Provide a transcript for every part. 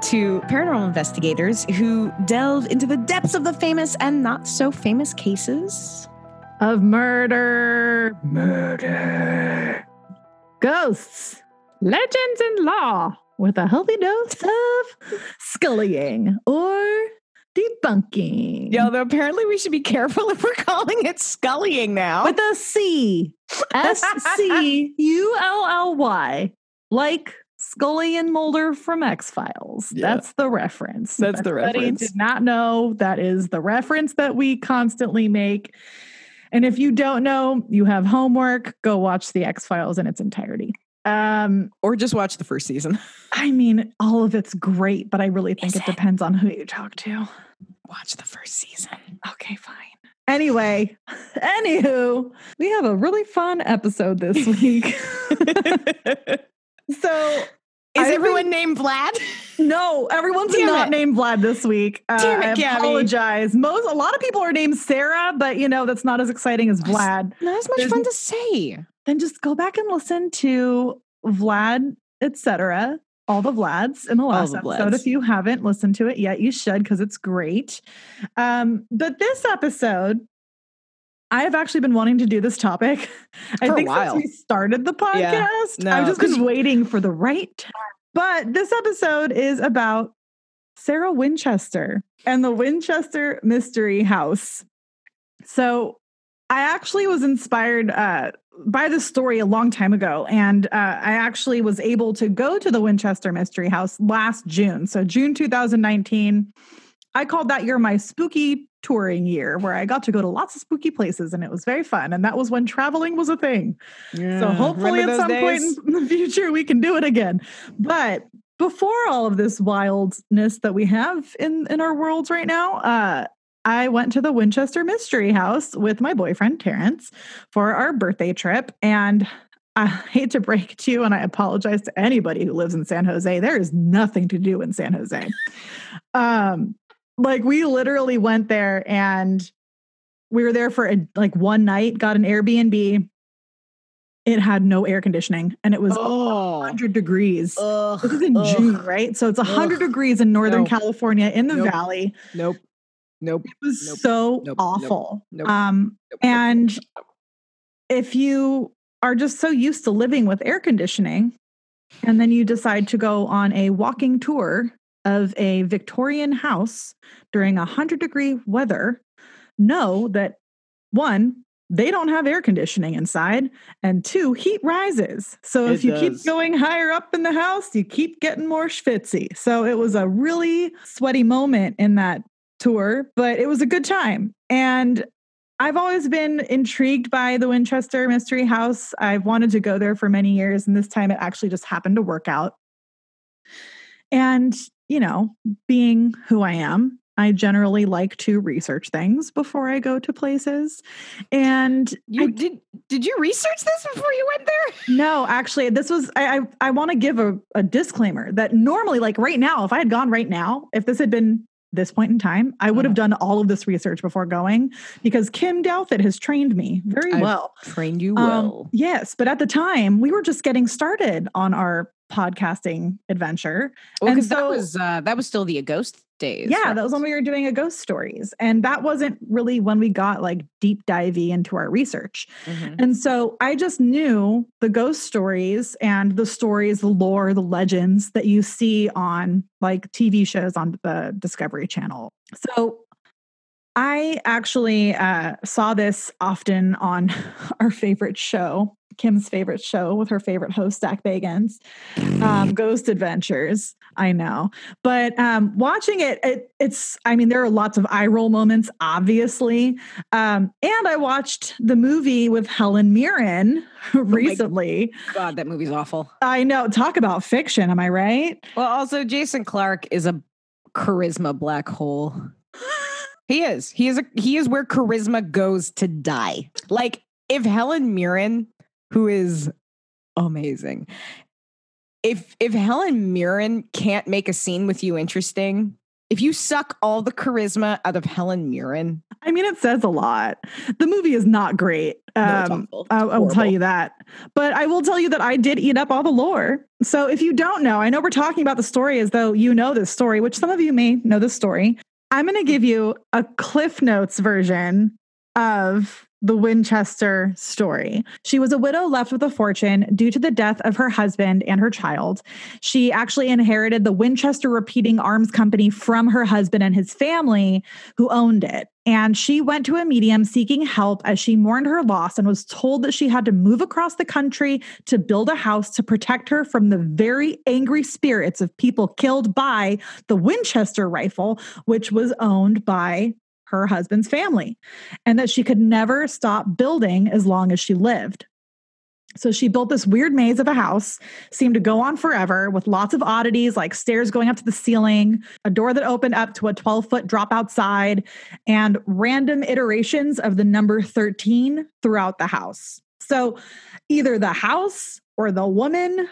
Kim, and we are two paranormal investigators who delve into the depths of the famous and not so famous cases of murder, murder, ghosts, legends, and law with a healthy dose of scullying or debunking. Yeah, although apparently we should be careful if we're calling it scullying now. With a C. S C U L L Y. Like Scully and Mulder from X Files. Yeah. That's the reference. That's the Everybody reference. Did not know that is the reference that we constantly make. And if you don't know, you have homework. Go watch the X Files in its entirety. Um, or just watch the first season. I mean, all of it's great, but I really think it it? depends on who you talk to. Watch the first season. Okay, fine. Anyway, anywho, we have a really fun episode this week. so Is I everyone named Vlad? No, everyone's Damn not it. named Vlad this week. Uh, Damn it, I Gabby. apologize. Most a lot of people are named Sarah, but you know that's not as exciting as Vlad. Not as much There's- fun to say. Then just go back and listen to Vlad, etc. All the Vlads in the last the episode. If you haven't listened to it yet, you should because it's great. Um, but this episode, I have actually been wanting to do this topic. I For a think while. since we started the podcast, Yeah. I've just been waiting for the right time. But this episode is about Sarah Winchester and the Winchester Mystery House. So I actually was inspired uh, by this story a long time ago. And uh, I actually was able to go to the Winchester Mystery House last June. So, June 2019. I called that year my spooky touring year, where I got to go to lots of spooky places and it was very fun. And that was when traveling was a thing. So hopefully at some point in the future we can do it again. But before all of this wildness that we have in in our worlds right now, uh I went to the Winchester Mystery House with my boyfriend Terrence for our birthday trip and I hate to break it to you, and I apologize to anybody who lives in San Jose. There is nothing to do in San Jose. um, like we literally went there and we were there for a, like one night, got an Airbnb. It had no air conditioning and it was Oh. 100 degrees. Ugh. This is in Ugh. June, right? So it's 100 Ugh. degrees in Northern No. California in the Nope. valley. Nope. Nope. It was Nope. so Nope. Nope. awful. Nope. Um, Nope. and if you are just so used to living with air conditioning and then you decide to go on a walking tour of a Victorian house during a 100 degree weather, know that one, they don't have air conditioning inside, and two, heat rises. So if It you does. keep going higher up in the house, you keep getting more schwitzy. So it was a really sweaty moment in that tour, but it was a good time. And I've always been intrigued by the Winchester Mystery House. I've wanted to go there for many years, and this time it actually just happened to work out. And, you know, being who I am, I generally like to research things before I go to places. And You I- did did you research this before you went there? no, actually, this was I I, I want to give a, a disclaimer that normally, like right now, if I had gone right now, if this had been this point in time, I would have Uh-huh. done all of this research before going because Kim Douthit has trained me very I've well. Trained you Um, yes, but at the time, we were just getting started on our podcasting adventure. Well, and because that was uh, that was still the ghost days. yeah, right? that was when we were doing a ghost stories. And that wasn't really when we got like deep divey into our research. Mhm. And so I just knew the ghost stories and the stories, the lore, the legends that you see on like TV shows on the Discovery Channel. So I actually uh, saw this often on our favorite show, Kim's favorite show with her favorite host, Zak Bagans, um, Ghost Adventures. I know, but um, watching it, it, it's. I mean, there are lots of eye roll moments, obviously. Um, and I watched the movie with Helen Mirren recently. God, that movie's awful. I know. Talk about fiction. Am I right? Well, also Jason Clarke is a charisma black hole. He is. He is a he is where charisma goes to die. Like if Helen Mirren, who is amazing, if if Helen Mirren can't make a scene with you interesting, if you suck all the charisma out of Helen Mirren, I mean, it says a lot. The movie is not great. Um, awful. I, I will tell you that. But I will tell you that I did eat up all the lore. So if you don't know, I know we're talking about the story as though you know this story, which some of you may know this story. I'm going to give you a Cliff Notes version of the Winchester story. She was a widow left with a fortune due to the death of her husband and her child. She actually inherited the Winchester Repeating Arms Company from her husband and his family, who owned it. And she went to a medium seeking help as she mourned her loss and was told that she had to move across the country to build a house to protect her from the very angry spirits of people killed by the Winchester rifle, which was owned by her husband's family, and that she could never stop building as long as she lived. So she built this weird maze of a house, seemed to go on forever with lots of oddities like stairs going up to the ceiling, a door that opened up to a 12 foot drop outside, and random iterations of the number 13 throughout the house. So either the house or the woman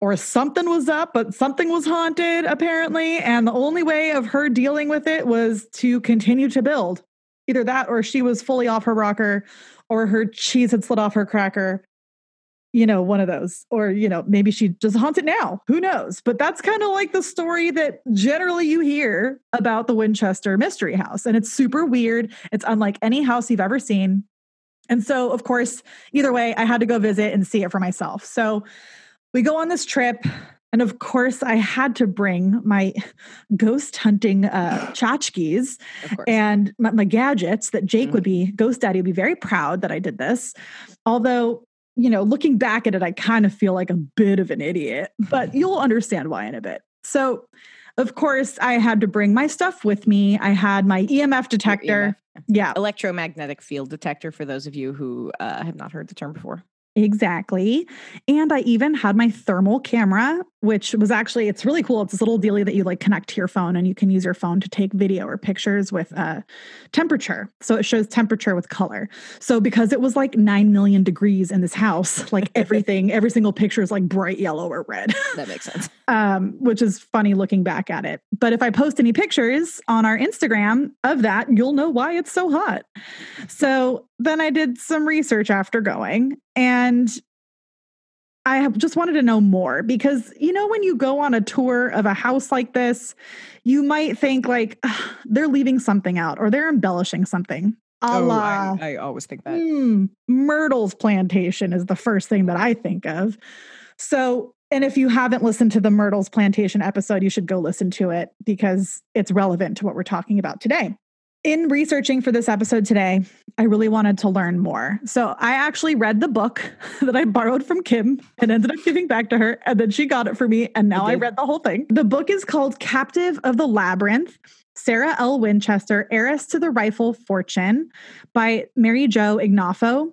or something was up, but something was haunted apparently. And the only way of her dealing with it was to continue to build. Either that or she was fully off her rocker or her cheese had slid off her cracker. You know, one of those. Or, you know, maybe she just haunts it now. Who knows? But that's kind of like the story that generally you hear about the Winchester Mystery House. And it's super weird. It's unlike any house you've ever seen. And so, of course, either way, I had to go visit and see it for myself. So we go on this trip. And of course, I had to bring my ghost hunting uh, tchotchkes and my, my gadgets that Jake Mhm. would be, Ghost Daddy would be very proud that I did this. Although, you know, looking back at it, I kind of feel like a bit of an idiot, but you'll understand why in a bit. So, of course, I had to bring my stuff with me. I had my EMF detector. EMF. Yeah, Electromagnetic field detector for those of you who uh, have not heard the term before. Exactly. And I even had my thermal camera, which was actually, it's really cool. It's this little dealie that you like connect to your phone and you can use your phone to take video or pictures with uh, temperature. So it shows temperature with color. So because it was like 9 million degrees in this house, like everything, every single picture is like bright yellow or red, That makes sense. um, which is funny looking back at it. But if I post any pictures on our Instagram of that, you'll know why it's so hot. So then I did some research after going and I have just wanted to know more because you know when you go on a tour of a house like this, you might think like they're leaving something out or they're embellishing something. A Oh, I, I always think that. Hmm, Myrtle's plantation is the first thing that I think of. So, and if you haven't listened to the Myrtle's plantation episode, you should go listen to it because it's relevant to what we're talking about today. In researching for this episode today, I really wanted to learn more. So I actually read the book that I borrowed from Kim and ended up giving back to her. And then she got it for me. And now I read the whole thing. The book is called Captive of the Labyrinth Sarah L. Winchester, Heiress to the Rifle Fortune by Mary Jo Ignoffo.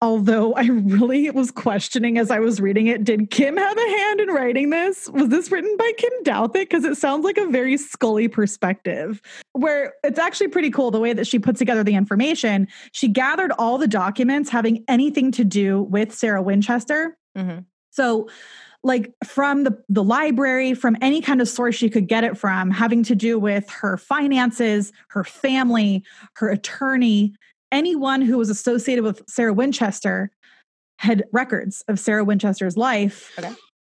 Although I really was questioning as I was reading it, did Kim have a hand in writing this? Was this written by Kim Douthit? Because it sounds like a very Scully perspective, where it's actually pretty cool the way that she put together the information. She gathered all the documents having anything to do with Sarah Winchester. Mhm. So, like from the, the library, from any kind of source she could get it from, having to do with her finances, her family, her attorney, anyone who was associated with Sarah Winchester had records of Sarah Winchester's life. Okay.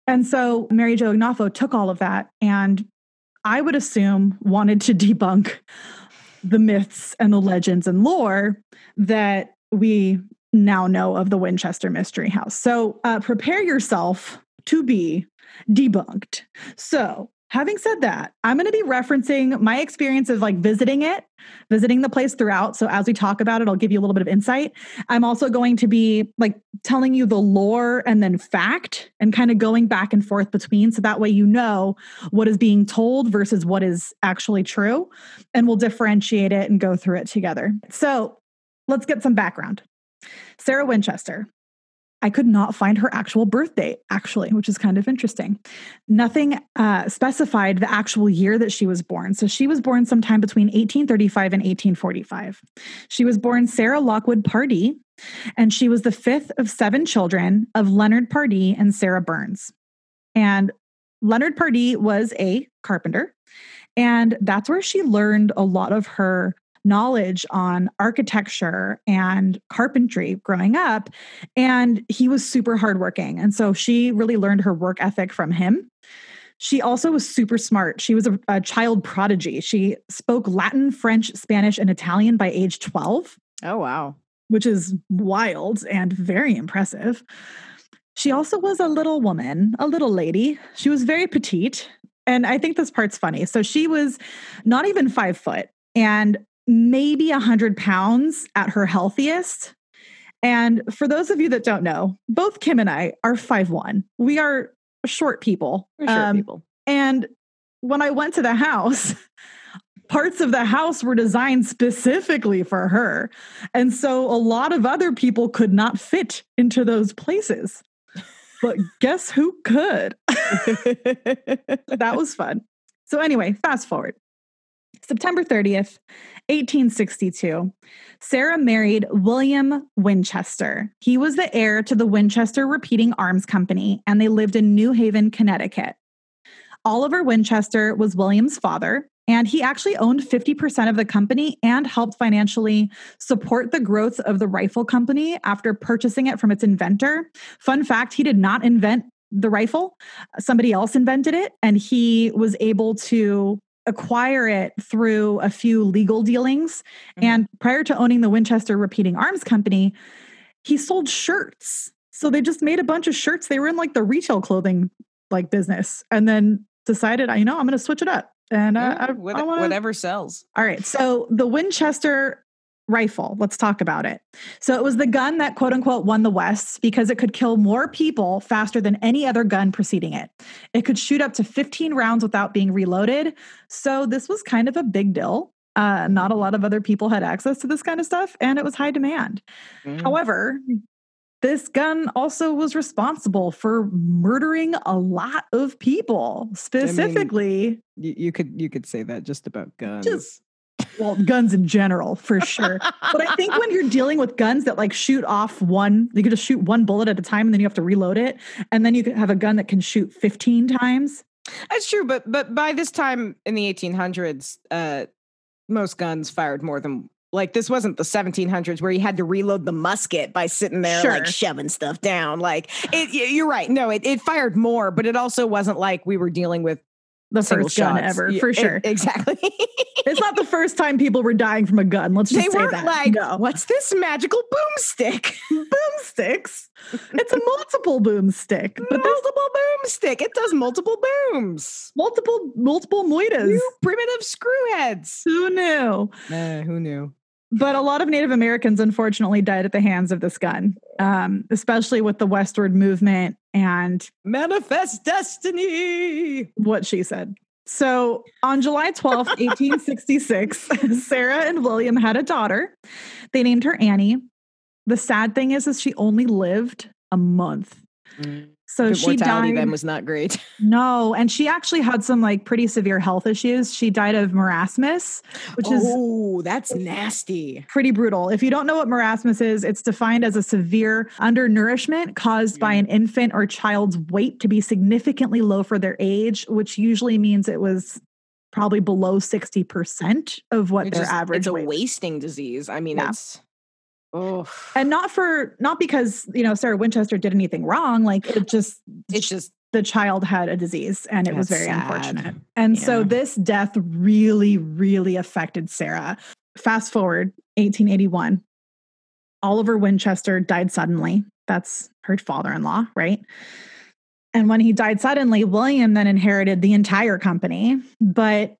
And so Mary Jo Ignoffo took all of that and I would assume wanted to debunk the myths and the legends and lore that we now know of the Winchester Mystery House. So uh, prepare yourself to be debunked. So, having said that, I'm going to be referencing my experience of like visiting it, visiting the place throughout. So, as we talk about it, I'll give you a little bit of insight. I'm also going to be like telling you the lore and then fact and kind of going back and forth between. So that way you know what is being told versus what is actually true. And we'll differentiate it and go through it together. So, let's get some background. Sarah Winchester. I could not find her actual birth date, actually, which is kind of interesting. Nothing uh, specified the actual year that she was born. So she was born sometime between 1835 and 1845. She was born Sarah Lockwood Pardee, and she was the fifth of seven children of Leonard Pardee and Sarah Burns. And Leonard Pardee was a carpenter, and that's where she learned a lot of her knowledge on architecture and carpentry growing up. And he was super hardworking. And so she really learned her work ethic from him. She also was super smart. She was a, a child prodigy. She spoke Latin, French, Spanish, and Italian by age 12. Oh, wow. Which is wild and very impressive. She also was a little woman, a little lady. She was very petite. And I think this part's funny. So she was not even five foot and maybe 100 pounds at her healthiest. And for those of you that don't know, both Kim and I are five one. We are short people. We're short um, people. And when I went to the house, parts of the house were designed specifically for her. And so a lot of other people could not fit into those places. But guess who could? that was fun. So, anyway, fast forward. September 30th, 1862, Sarah married William Winchester. He was the heir to the Winchester Repeating Arms Company, and they lived in New Haven, Connecticut. Oliver Winchester was William's father, and he actually owned 50% of the company and helped financially support the growth of the rifle company after purchasing it from its inventor. Fun fact he did not invent the rifle, somebody else invented it, and he was able to acquire it through a few legal dealings. Mm-hmm. And prior to owning the Winchester Repeating Arms Company, he sold shirts. So they just made a bunch of shirts. They were in like the retail clothing like business and then decided, you know, I'm going to switch it up. And uh, I, what, I wanna... whatever sells. All right. So the Winchester rifle. Let's talk about it. So it was the gun that quote unquote won the West because it could kill more people faster than any other gun preceding it. It could shoot up to 15 rounds without being reloaded. So this was kind of a big deal. Uh, not a lot of other people had access to this kind of stuff, and it was high demand. Mm. However, this gun also was responsible for murdering a lot of people specifically I mean, you, you, could you could say that just about guns just, well guns in general for sure but i think when you're dealing with guns that like shoot off one you could just shoot one bullet at a time and then you have to reload it and then you could have a gun that can shoot 15 times that's true but but by this time in the 1800s uh most guns fired more than like this wasn't the 1700s where you had to reload the musket by sitting there sure. like shoving stuff down. Like it, you're right. No, it, it fired more, but it also wasn't like we were dealing with the first gun shots. ever for sure. Exactly. it's not the first time people were dying from a gun. Let's just they say that. Like, no. what's this magical boomstick? Boomsticks. It's a multiple boomstick, but multiple boomstick. It does multiple booms. Multiple multiple moitas. You primitive screwheads. Who knew? Uh, who knew? But a lot of Native Americans unfortunately died at the hands of this gun, um, especially with the westward movement and manifest destiny. What she said. So on July 12th, 1866, Sarah and William had a daughter. They named her Annie. The sad thing is, is she only lived a month. Mm. So she died. Then was not great. No, and she actually had some like pretty severe health issues. She died of marasmus, which oh, is oh, that's nasty. Pretty brutal. If you don't know what marasmus is, it's defined as a severe undernourishment caused yeah. by an infant or child's weight to be significantly low for their age, which usually means it was probably below 60% of what it's their just, average it's a weight. wasting disease i mean yeah. it's Oh. And not for not because, you know, Sarah Winchester did anything wrong, like it just it's just the child had a disease and it was very sad. unfortunate. And yeah. so this death really really affected Sarah. Fast forward 1881. Oliver Winchester died suddenly. That's her father-in-law, right? And when he died suddenly, William then inherited the entire company, but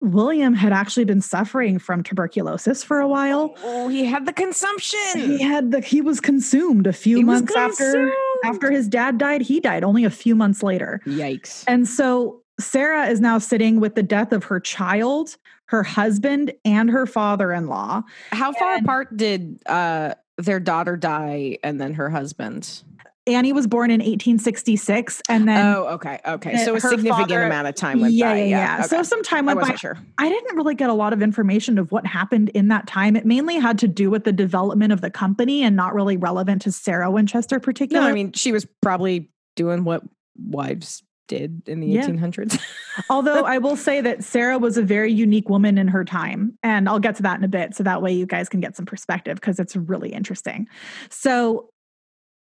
William had actually been suffering from tuberculosis for a while. Oh, he had the consumption. He had the he was consumed a few he months after after his dad died. He died only a few months later. Yikes. And so Sarah is now sitting with the death of her child, her husband, and her father-in-law. How far and, apart did uh their daughter die and then her husband? Annie was born in 1866, and then oh, okay, okay, so a significant father, amount of time went yeah, by. Yeah, yeah. yeah. Okay. So some time went by. Sure. I didn't really get a lot of information of what happened in that time. It mainly had to do with the development of the company, and not really relevant to Sarah Winchester particularly. No, I mean she was probably doing what wives did in the Yeah. 1800s. Although I will say that Sarah was a very unique woman in her time. And I'll get to that in a bit. So that way you guys can get some perspective because it's really interesting. So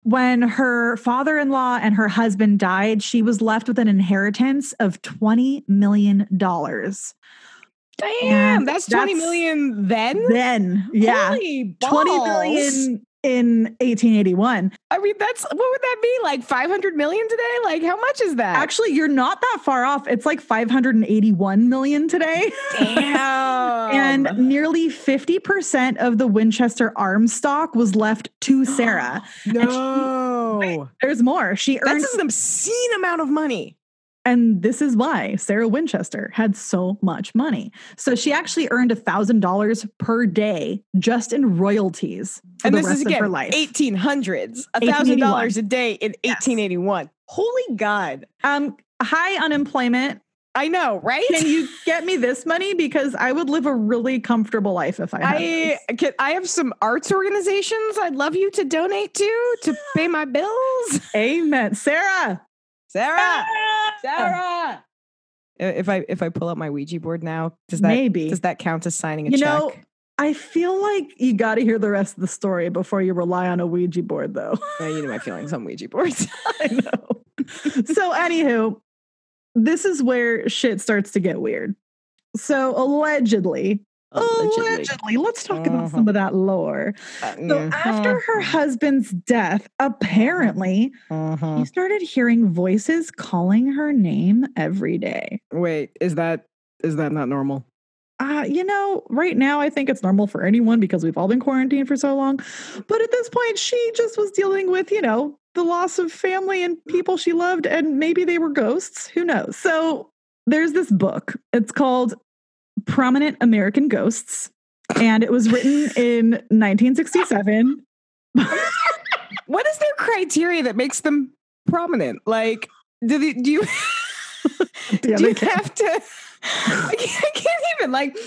when her father in law and her husband died, she was left with an inheritance of $20 million. Damn, And that's 20 that's- million then? Then, yeah, Holy balls. million in 1881. I mean, that's what would that be? Like 500 million today? Like, how much is that? Actually, you're not that far off. It's like 581 million today. damn. And nearly 50% of the Winchester arms stock was left to Sarah. no. There's more. She earned, That's an obscene amount of money. And this is why Sarah Winchester had so much money. So she actually earned $1,000 per day just in royalties for and the this rest is again of her life. 1800s, a $1,000 a day in Yes. 1881. Holy God. Um, high unemployment. I know, right? Can you get me this money? Because I would live a really comfortable life if I I this. can, I have some arts organizations I'd love you to donate to to pay my bills. Amen. Sarah. Sarah, Sarah. If I if I pull up my Ouija board now, does that Maybe. does that count as signing a You check? know, I feel like you got to hear the rest of the story before you rely on a Ouija board, though. Uh, you know my feelings on Ouija boards. I know. so, anywho, this is where shit starts to get weird. So, allegedly, allegedly, let's talk about some of that lore. Uh, So, yeah. after her husband's death, apparently, Uh-huh. he started hearing voices calling her name every day. Wait, is that is that not normal? Uh, you know, right now I think it's normal for anyone because we've all been quarantined for so long. But at this point, she just was dealing with, you know, the loss of family and people she loved, and maybe they were ghosts. Who knows? So there's this book. It's called Prominent American Ghosts, and it was written in 1967. What is their criteria that makes them prominent? Like, do they, do you do you have to? I can't, I can't even like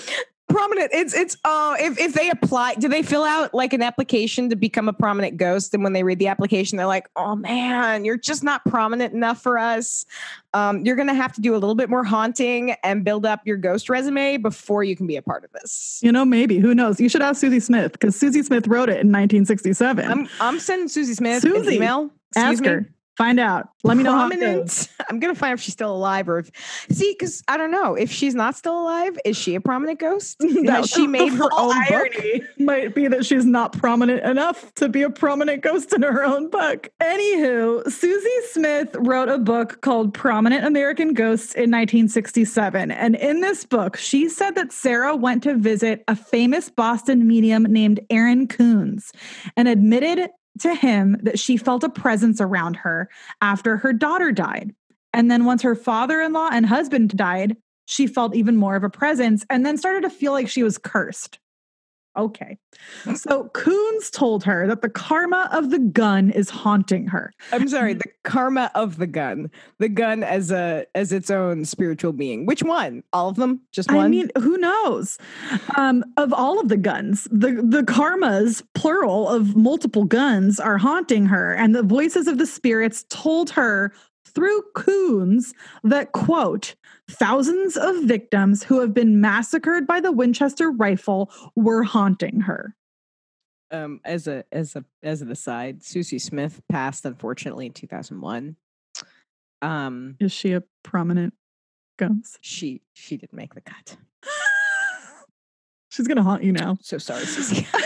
prominent. It's it's uh if if they apply, do they fill out like an application to become a prominent ghost? And when they read the application, they're like, oh man, you're just not prominent enough for us. Um, you're gonna have to do a little bit more haunting and build up your ghost resume before you can be a part of this. You know, maybe. Who knows? You should ask Susy Smith because Susy Smith wrote it in 1967. I'm I'm sending Susy Smith an Susy, email. Excuse ask me. her. Find out. Let me know how it goes. prominent. I'm gonna find out if she's still alive or if see, because I don't know if she's not still alive. Is she a prominent ghost? Has she made her own book? Might be that she's not prominent enough to be a prominent ghost in her own book. Anywho, Susy Smith wrote a book called Prominent American Ghosts in 1967. And in this book, she said that Sarah went to visit a famous Boston medium named Aaron Coons and admitted to him that she felt a presence around her after her daughter died. And then once her father in law and husband died, she felt even more of a presence and then started to feel like she was cursed. Okay. So Coons told her that the karma of the gun is haunting her. I'm sorry, the karma of the gun, the gun as a as its own spiritual being. Which one? All of them? Just one? I mean, who knows? Um, of all of the guns, the, the karmas, plural of multiple guns, are haunting her. And the voices of the spirits told her through Coons that, quote, thousands of victims who have been massacred by the Winchester rifle were haunting her. um, as a as a as an aside, Susy Smith passed unfortunately in 2001. Um, Is she a prominent ghost? she she didn't make the cut. She's gonna haunt you now. So sorry, Susy.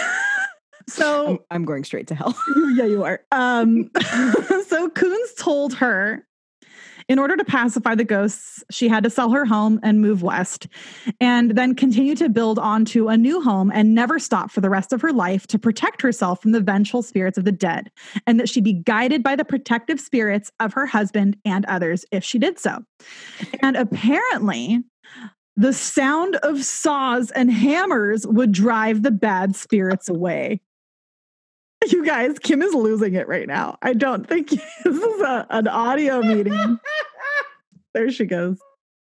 So I'm, I'm going straight to hell. yeah, you are. Um, so Coons told her in order to pacify the ghosts, she had to sell her home and move west, and then continue to build onto a new home and never stop for the rest of her life to protect herself from the vengeful spirits of the dead, and that she be guided by the protective spirits of her husband and others if she did so. And apparently, the sound of saws and hammers would drive the bad spirits away. You guys, Kim is losing it right now. I don't think this is a, an audio meeting. There she goes.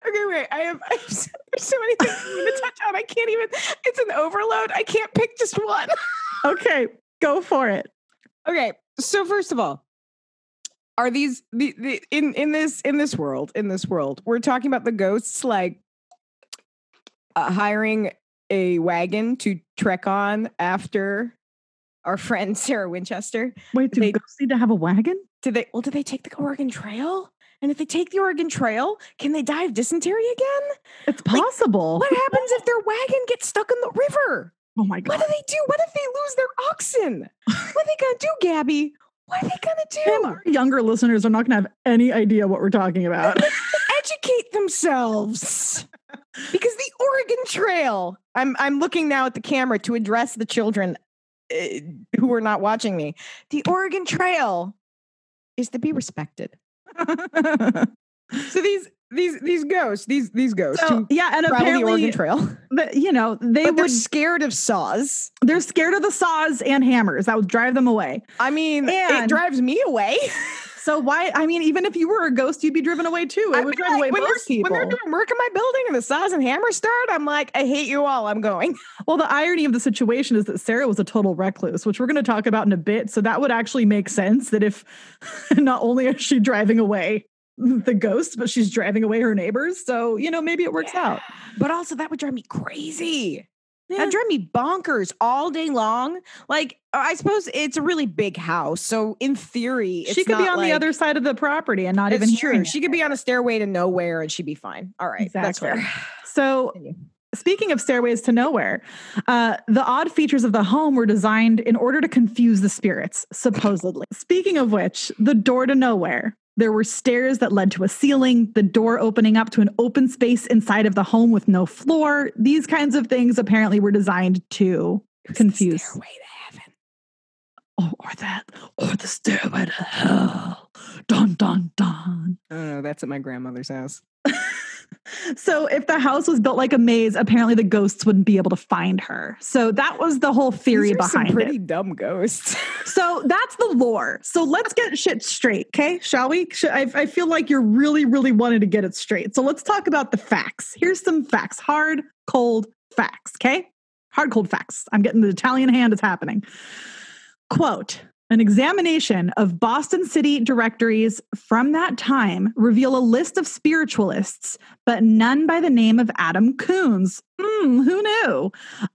Okay, wait. I have, I have so, there's so many things I need to touch on. I can't even. It's an overload. I can't pick just one. Okay, go for it. Okay, so first of all, are these the, the in in this in this world in this world we're talking about the ghosts like uh, hiring a wagon to trek on after our friend Sarah Winchester. Wait, do They- ghosts need to have a wagon? Do they? Well, do they take the Oregon Trail? And if they take the Oregon Trail, can they die of dysentery again? It's possible. What happens if their wagon gets stuck in the river? Oh my god! What do they do? What if they lose their oxen? What are they gonna do, Gabby? What are they gonna do? our younger listeners are not going to have any idea what we're talking about. Educate themselves. Because the Oregon Trail. I'm I'm looking now at the camera to address the children Eh, who are not watching me. The Oregon Trail is to be respected. So these these these ghosts, these these ghosts so, yeah, and travel the Oregon Trail, but you know, they but they're would, scared of saws. they're scared of the saws and hammers that would drive them away. I mean, it drives me away. So why? I mean, even if you were a ghost, you'd be driven away too. It I would drive like, away when, most people. when they're doing work in my building and the saws and hammers start, I'm like, I hate you all. I'm going. Well, the irony of the situation is that Sarah was a total recluse, which we're going to talk about in a bit. So that would actually make sense that if not only is she driving away the ghost, but she's driving away her neighbors. So, you know, maybe it works out. But also, that would drive me crazy. Yeah. That'd drive me bonkers all day long. Like, I suppose it's a really big house. So, in theory, it's she could be on the other side of the property and not even true. She could be on a stairway to nowhere and she'd be fine. All right. That's fair. So, speaking of stairways to nowhere, uh, the odd features of the home were designed in order to confuse the spirits, supposedly. speaking of which, the door to nowhere. There were stairs that led to a ceiling, the door opening up to an open space inside of the home with no floor. These kinds of things apparently were designed to It was the confuse. Stairway to heaven. Oh, or that, or the stairway to hell. Dun dun dun. Oh, that's at my grandmother's house. so if the house was built like a maze, apparently the ghosts wouldn't be able to find her. So that was the whole theory These are some behind pretty it. dumb ghosts. So that's the lore. So let's get shit straight, okay? Shall we? I, I feel like you're really, really wanting to get it straight. So let's talk about the facts. Here's some facts hard, cold facts, okay? Hard, cold facts. I'm getting the Italian hand, it's happening. Quote, an examination of Boston City directories from that time reveal a list of spiritualists, but none by the name of Adam Coons. Hmm, who knew?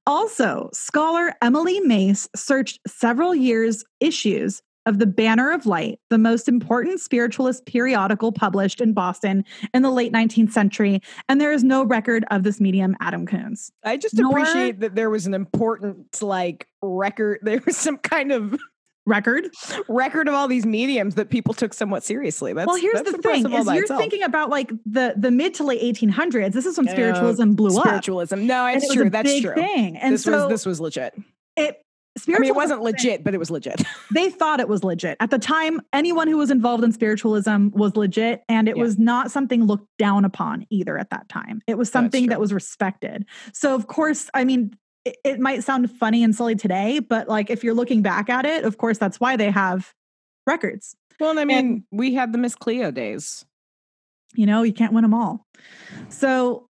Also, scholar Emily Mace searched several years' issues of the Banner of Light, the most important spiritualist periodical published in Boston in the late 19th century, and there is no record of this medium, Adam Coons. I just Nor- appreciate that there was an important like record. There was some kind of Record? record of all these mediums that people took somewhat seriously. That's well, here's that's the thing: is you're itself. thinking about like the the mid to late 1800s. This is when spiritualism blew up. spiritualism. No, it's true. That's true. Thing. And this so was this was legit. it. I Spiritualism mean, it wasn't legit, but it was legit. they thought it was legit. At the time, anyone who was involved in spiritualism was legit, and it Yeah. was not something looked down upon either at that time. It was something that was respected. So, of course, I mean, it, it might sound funny and silly today, but like if you're looking back at it, of course, that's why they have records. Well, I mean, we had the Miss Cleo days. You know, you can't win them all. So,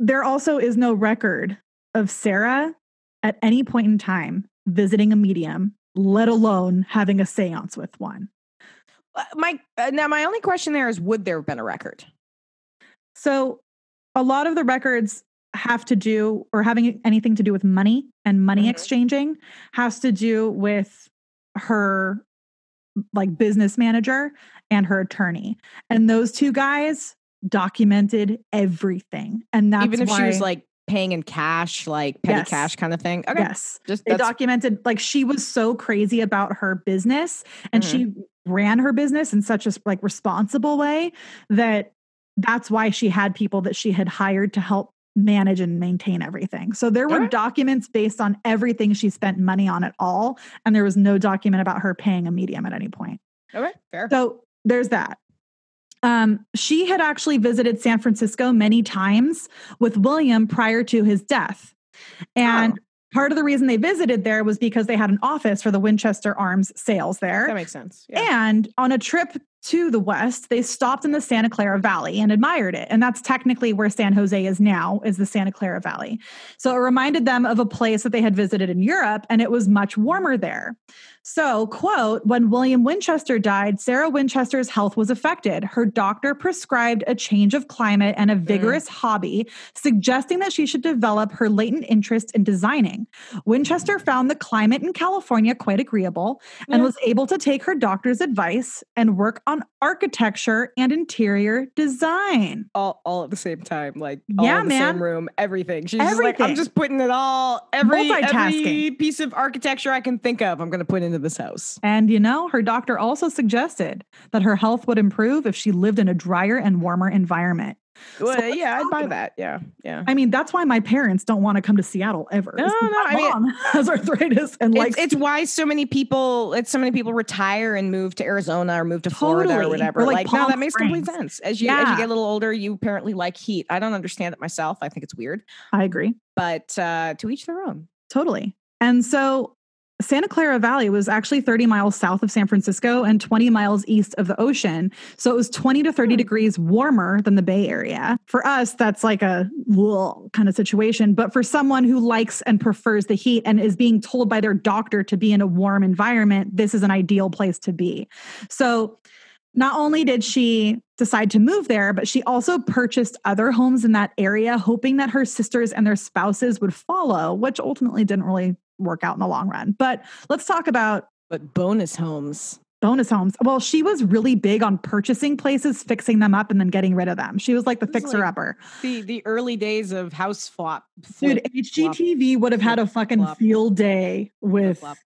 there also is no record of Sarah at any point in time visiting a medium, let alone having a seance with one. Uh, My uh, now, my only question there is: Would there have been a record? So, a lot of the records have to do or having anything to do with money and money Mhm. exchanging has to do with her like business manager and her attorney. And those two guys documented everything. And that's Even if she was like paying in cash, like petty Yes. cash kind of thing. Okay, yes. just They documented like she was so crazy about her business and Mhm. she ran her business in such a like responsible way that that's why she had people that she had hired to help manage and maintain everything. So there were Okay. documents based on everything she spent money on at all and there was no document about her paying a medium at any point. okay, fair. So there's that. Um, she had actually visited San Francisco many times with William prior to his death. And Oh. part of the reason they visited there was because they had an office for the Winchester Arms sales there. that makes sense. Yeah. And on a trip to the west, they stopped in the Santa Clara Valley and admired it. And that's technically where San Jose is now, is the Santa Clara Valley. So it reminded them of a place that they had visited in Europe, and it was much warmer there. So, quote, when William Winchester died, Sarah Winchester's health was affected. Her doctor prescribed a change of climate and a vigorous mm. hobby, suggesting that she should develop her latent interest in designing. Winchester found the climate in California quite agreeable and yeah. was able to take her doctor's advice and work on architecture and interior design. All, all at the same time, like yeah, man. same room, everything. She's everything. Just like, I'm just putting it all, every, every piece of architecture I can think of, I'm going to put into this house. And you know, her doctor also suggested that her health would improve if she lived in a drier and warmer environment. Well, so yeah, I'd buy that. Yeah, yeah. I mean, that's why my parents don't want to come to Seattle ever. No, no, I mean, has arthritis and like it's, why so many people. It's so many people retire and move to Arizona or move to totally. Florida or whatever. Or like, like no, that makes complete sense. As you yeah. as you get a little older, you apparently like heat. I don't understand it myself. I think it's weird. I agree, but uh, to each their own. Totally. And so Santa Clara Valley was actually 30 miles south of San Francisco and 20 miles east of the ocean. So it was 20 to 30 hmm. degrees warmer than the Bay Area. For us, that's like a kind of situation. But for someone who likes and prefers the heat and is being told by their doctor to be in a warm environment, this is an ideal place to be. So not only did she decide to move there, but she also purchased other homes in that area, hoping that her sisters and their spouses would follow, which ultimately didn't really work out in the long run. But let's talk about but bonus homes. Bonus homes. Well, she was really big on purchasing places, fixing them up, and then getting rid of them. She was like the fixer like upper. The the early days of house flop. Flip, Dude, HGTV flop, would have had a fucking flop, field day with flip,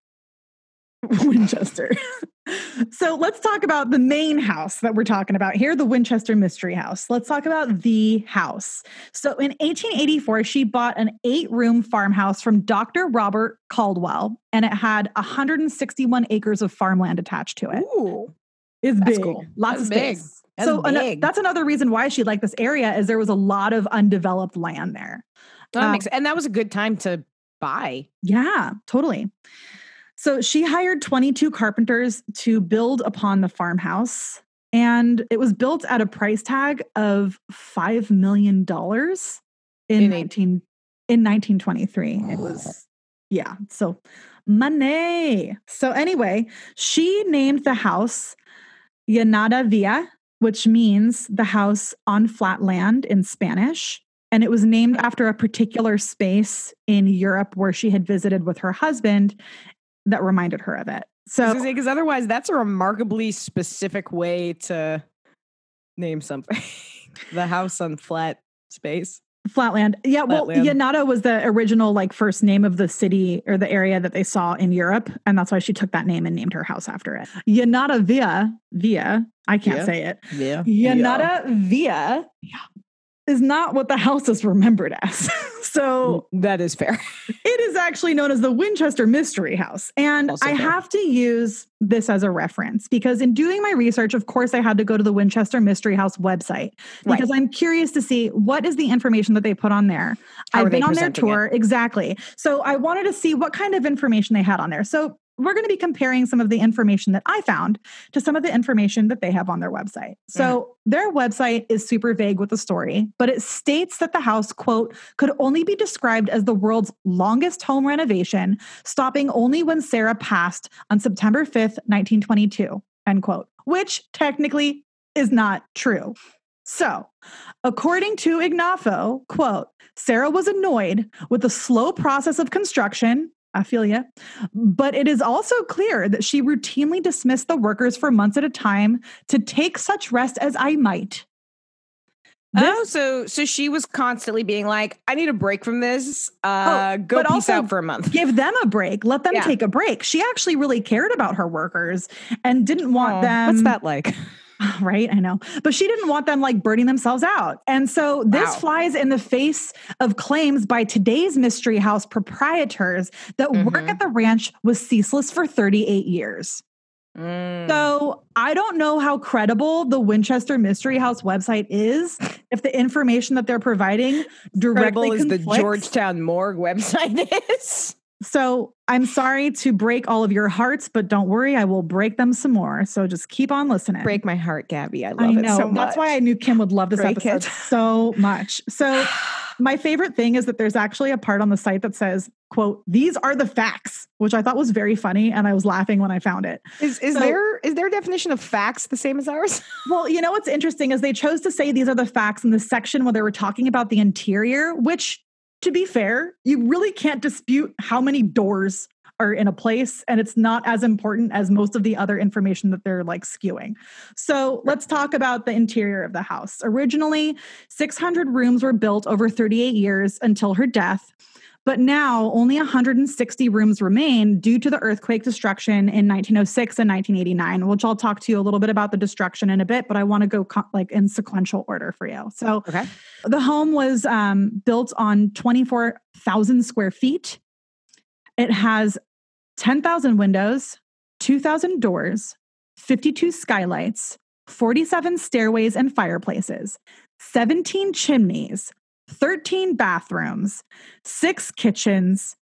Winchester. so let's talk about the main house that we're talking about here, the Winchester Mystery House. Let's talk about the house. So in 1884, she bought an eight room farmhouse from Dr. Robert Caldwell, and it had 161 acres of farmland attached to it. Ooh, it's big. Cool. Lots that's of space. Big. That's so an- that's another reason why she liked this area is there was a lot of undeveloped land there. That um, makes and that was a good time to buy. Yeah, totally. So she hired 22 carpenters to build upon the farmhouse. And it was built at a price tag of $5 million in, in 19, in 1923. It was, yeah. So money. So anyway, she named the house Llanada Villa, which means the house on flat land in Spanish. And it was named after a particular space in Europe where she had visited with her husband that reminded her of it. So, because otherwise, that's a remarkably specific way to name something. the house on flat space. Flatland. Yeah, well, Llanada was the original like first name of the city or the area that they saw in Europe, and that's why she took that name and named her house after it. Llanada Via, Via, I can't Via. say it. Yeah. Llanada Via. Yeah is not what the house is remembered as. so mm, that is fair. it is actually known as the Winchester Mystery House. And also I fair. have to use this as a reference because in doing my research, of course, I had to go to the Winchester Mystery House website because right. I'm curious to see what is the information that they put on there. How I've been on their tour. It? Exactly. So I wanted to see what kind of information they had on there. So we're going to be comparing some of the information that I found to some of the information that they have on their website. So mm-hmm. their website is super vague with the story, but it states that the house, quote, could only be described as the world's longest home renovation, stopping only when Sarah passed on September 5th, 1922, end quote, which technically is not true. So, according to Ignoffo, quote, Sarah was annoyed with the slow process of construction I feel you. But it is also clear that she routinely dismissed the workers for months at a time to take such rest as I might. This, oh, so so she was constantly being like, "I need a break from this. Uh, oh, go peace out for a month. Give them a break. Let them yeah. take a break." She actually really cared about her workers and didn't want oh, them. What's that like? Right, I know. But she didn't want them like burning themselves out. And so this wow. flies in the face of claims by today's Mystery House proprietors that mm-hmm. work at the ranch was ceaseless for 38 years. Mm. So I don't know how credible the Winchester Mystery House website is if the information that they're providing directly credible as the Georgetown Morgue website is. So I'm sorry to break all of your hearts, but don't worry, I will break them some more. So just keep on listening. Break my heart, Gabby. I love I it so much. That's why I knew Kim would love this Break episode it. so much. So my favorite thing is that there's actually a part on the site that says, quote, these are the facts, which I thought was very funny. And I was laughing when I found it. is is So- there is their definition of facts the same as ours? Well, you know what's interesting is they chose to say these are the facts in the section where they were talking about the interior, which, to be fair, you really can't dispute how many doors are in a place, and it's not as important as most of the other information that they're like skewing. So let's talk about the interior of the house. Originally, 600 rooms were built over 38 years until her death. But now only 160 rooms remain due to the earthquake destruction in 1906 and 1989, which I'll talk to you a little bit about the destruction in a bit, but I want to go co- like in sequential order for you. So Okay. the home was um, built on 24,000 square feet. It has 10,000 windows, 2,000 doors, 52 skylights, 47 stairways and fireplaces, 17 chimneys, 13 bathrooms, six kitchens,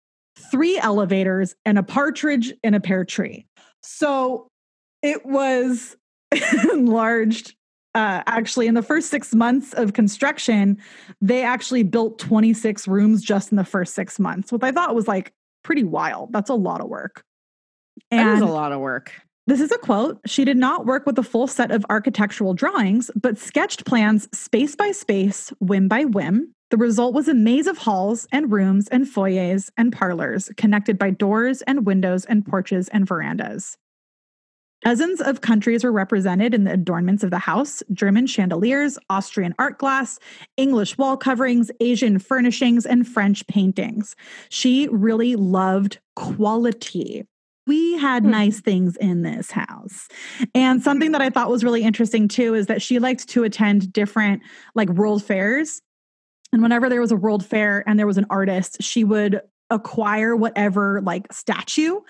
three elevators, and a partridge in a pear tree. So it was enlarged. Uh, actually, in the first six months of construction, they actually built 26 rooms just in the first six months, which I thought was like pretty wild. That's a lot of work. That is a lot of work. This is a quote. She did not work with a full set of architectural drawings, but sketched plans space by space, whim by whim. The result was a maze of halls and rooms and foyers and parlors connected by doors and windows and porches and verandas. Dozens of countries were represented in the adornments of the house German chandeliers, Austrian art glass, English wall coverings, Asian furnishings, and French paintings. She really loved quality. We had Hmm. nice things in this house. And something that I thought was really interesting too is that she liked to attend different like world fairs. And whenever there was a world fair and there was an artist, she would acquire whatever like statue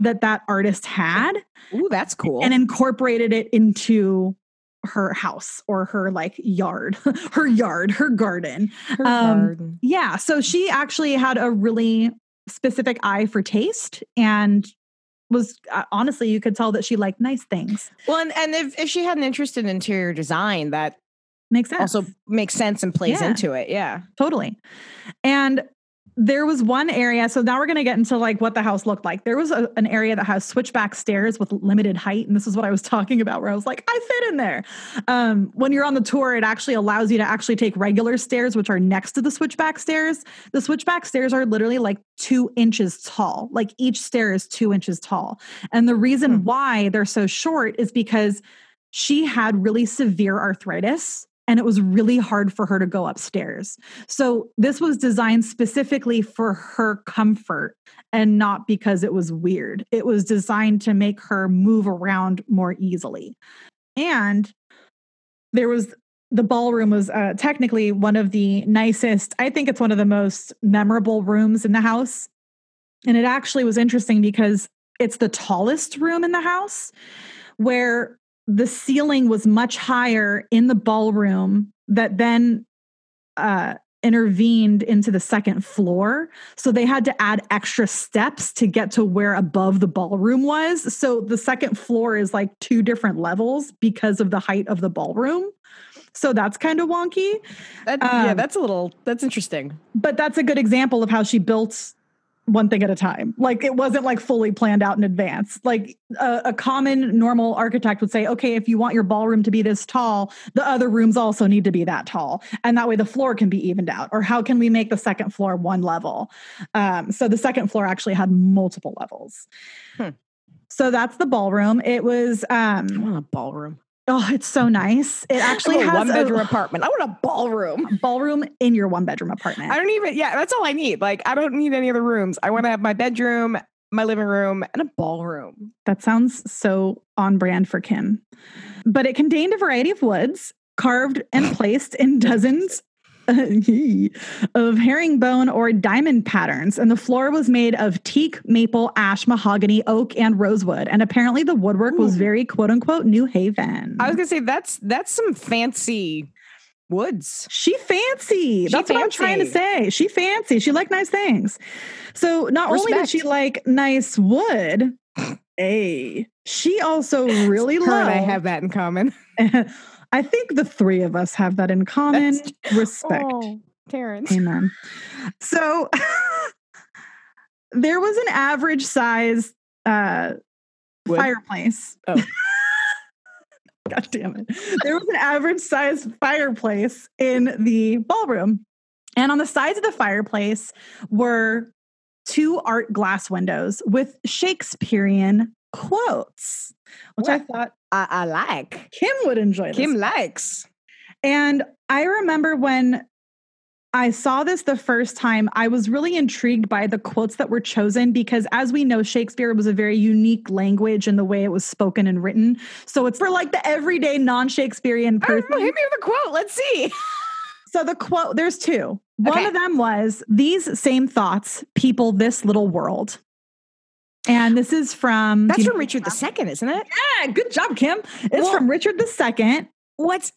that that artist had Ooh, that's cool. and incorporated it into her house or her like yard, her yard, her garden. Her um, garden. Yeah. So she actually had a really specific eye for taste and was uh, honestly, you could tell that she liked nice things. Well, and, and if, if she had an interest in interior design, that Makes sense. also makes sense and plays Yeah. into it. Yeah. Totally. And there was one area. So now we're going to get into like what the house looked like. There was a, an area that has switchback stairs with limited height. And this is what I was talking about, where I was like, I fit in there. Um, when you're on the tour, it actually allows you to actually take regular stairs, which are next to the switchback stairs. The switchback stairs are literally like two inches tall. Like each stair is two inches tall. And the reason Hmm. why they're so short is because she had really severe arthritis and it was really hard for her to go upstairs. So this was designed specifically for her comfort and not because it was weird. It was designed to make her move around more easily. And there was the ballroom was uh, technically one of the nicest, I think it's one of the most memorable rooms in the house. And it actually was interesting because it's the tallest room in the house where the ceiling was much higher in the ballroom that then uh, intervened into the second floor. So they had to add extra steps to get to where above the ballroom was. So the second floor is like two different levels because of the height of the ballroom. So that's kind of wonky. That, yeah, Um, that's a little, that's interesting. But that's a good example of how she built one thing at a time. Like it wasn't like fully planned out in advance. Like a, a common normal architect would say, okay, if you want your ballroom to be this tall, the other rooms also need to be that tall. And that way the floor can be evened out. Or how can we make the second floor one level? Um, so the second floor actually had multiple levels. Hmm. So that's the ballroom. It was I um want a ballroom. Oh, it's so nice. It actually a has one bedroom a apartment. I want a ballroom. ballroom in your one bedroom apartment. I don't even, yeah, that's all I need. Like, I don't need any other rooms. I want to have my bedroom, my living room, and a ballroom. That sounds so on brand for Kim. But it contained a variety of woods carved and placed in dozens of herringbone or diamond patterns. And the floor was made of teak, maple, ash, mahogany, oak, and rosewood. And apparently the woodwork was very quote unquote New Haven. I was gonna say that's that's some fancy Woods. She fancy. That's what I'm trying to say. She fancy. She like nice things. So not only did she like nice wood, a she also really loved. I have that in common. I think the three of us have that in common. That's- Respect. Oh, Terrence. Amen. So there was an average size uh, Wood? fireplace. Oh. God damn it. There was an average size fireplace in the ballroom. And on the sides of the fireplace were two art glass windows with Shakespearean quotes, which I thought I, I like. Kim would enjoy this. Kim likes. And I remember when I saw this the first time, I was really intrigued by the quotes that were chosen because, as we know, Shakespeare was a very unique language in the way it was spoken and written. So it's for like the everyday non Shakespearean know, oh, person. hit me with a quote. Let's see. So the quote, there's two. One Okay. of them was, These same thoughts people this little world. And this is from. That's know- from Richard II, isn't it? Yeah, good job, Kim. It's Well- from Richard II. What's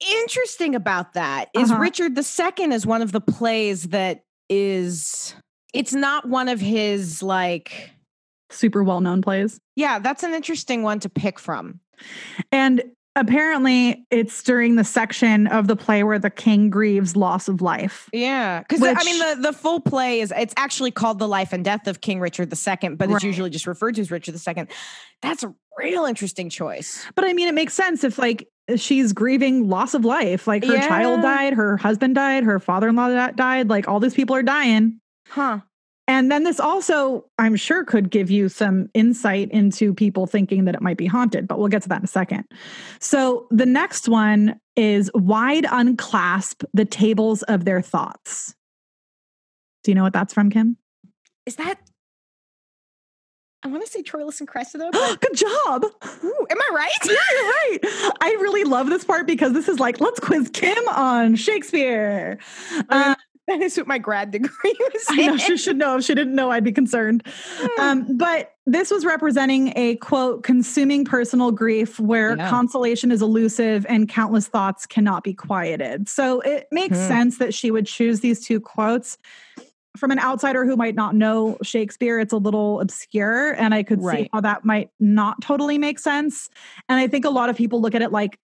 interesting about that is Uh-huh. Richard II is one of the plays that is it's not one of his like Super well known plays. yeah, that's an interesting one to pick from. And apparently, it's during the section of the play where the king grieves loss of life. Yeah, because I mean the the full play is it's actually called the life and death of King Richard II, but Right. it's usually just referred to as Richard II. That's a real interesting choice. But I mean, it makes sense if, like, she's grieving loss of life. Like, her child died, her husband died, her father in law died. Like, all these people are dying. Huh. And then this also, I'm sure, could give you some insight into people thinking that it might be haunted, but we'll get to that in a second. So the next one is wide unclasp the tables of their thoughts. Do you know what that's from, Kim? Is that I want to say Troilus and Cressida. but- Good job. Ooh, am I right? Yeah, you're right. I really love this part because this is like, let's quiz Kim on Shakespeare. That is what my grad degree was. I know she should know. If she didn't know, I'd be concerned. Um, but this was representing a quote, consuming personal grief where Yeah. consolation is elusive and countless thoughts cannot be quieted. So it makes Hmm. sense that she would choose these two quotes. From an outsider who might not know Shakespeare, it's a little obscure, and I could see how that might not totally make sense. And I think a lot of people look at it like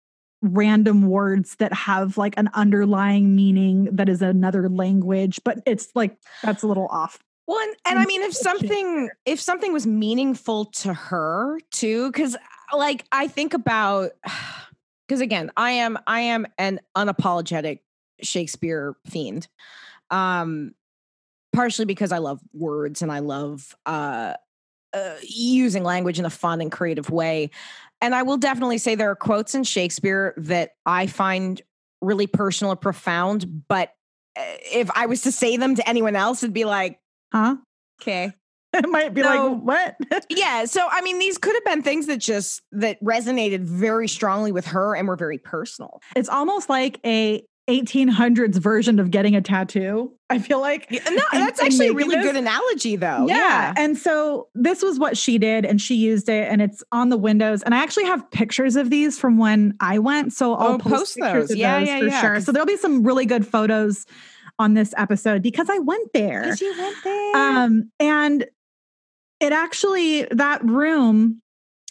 random words that have like an underlying meaning that is another language, but it's like that's a little off. Well, and, and I mean, if something if something was meaningful to her too, because like I think about, because again, I am I am an unapologetic Shakespeare fiend, um, partially because I love words and I love uh, uh, using language in a fun and creative way, and I will definitely say there are quotes in Shakespeare that I find really personal or profound, but uh, if I was to say them to anyone else, it'd be like. Huh? Okay. It might be So- like, what? Yeah. So, I mean, these could have been things that just that resonated very strongly with her and were very personal. it's almost like a 1800s version of getting a tattoo. I feel like. No, that's and actually a really this- good analogy, though. yeah. And so this was what she did, and she used it, and it's on the windows. And I actually have pictures of these from when I went. So I'll Oh, post, post those. Yeah, those yeah, for yeah, sure. So there'll be some really good photos on this episode because I went there. Yes, you went there. Um, and it actually, that room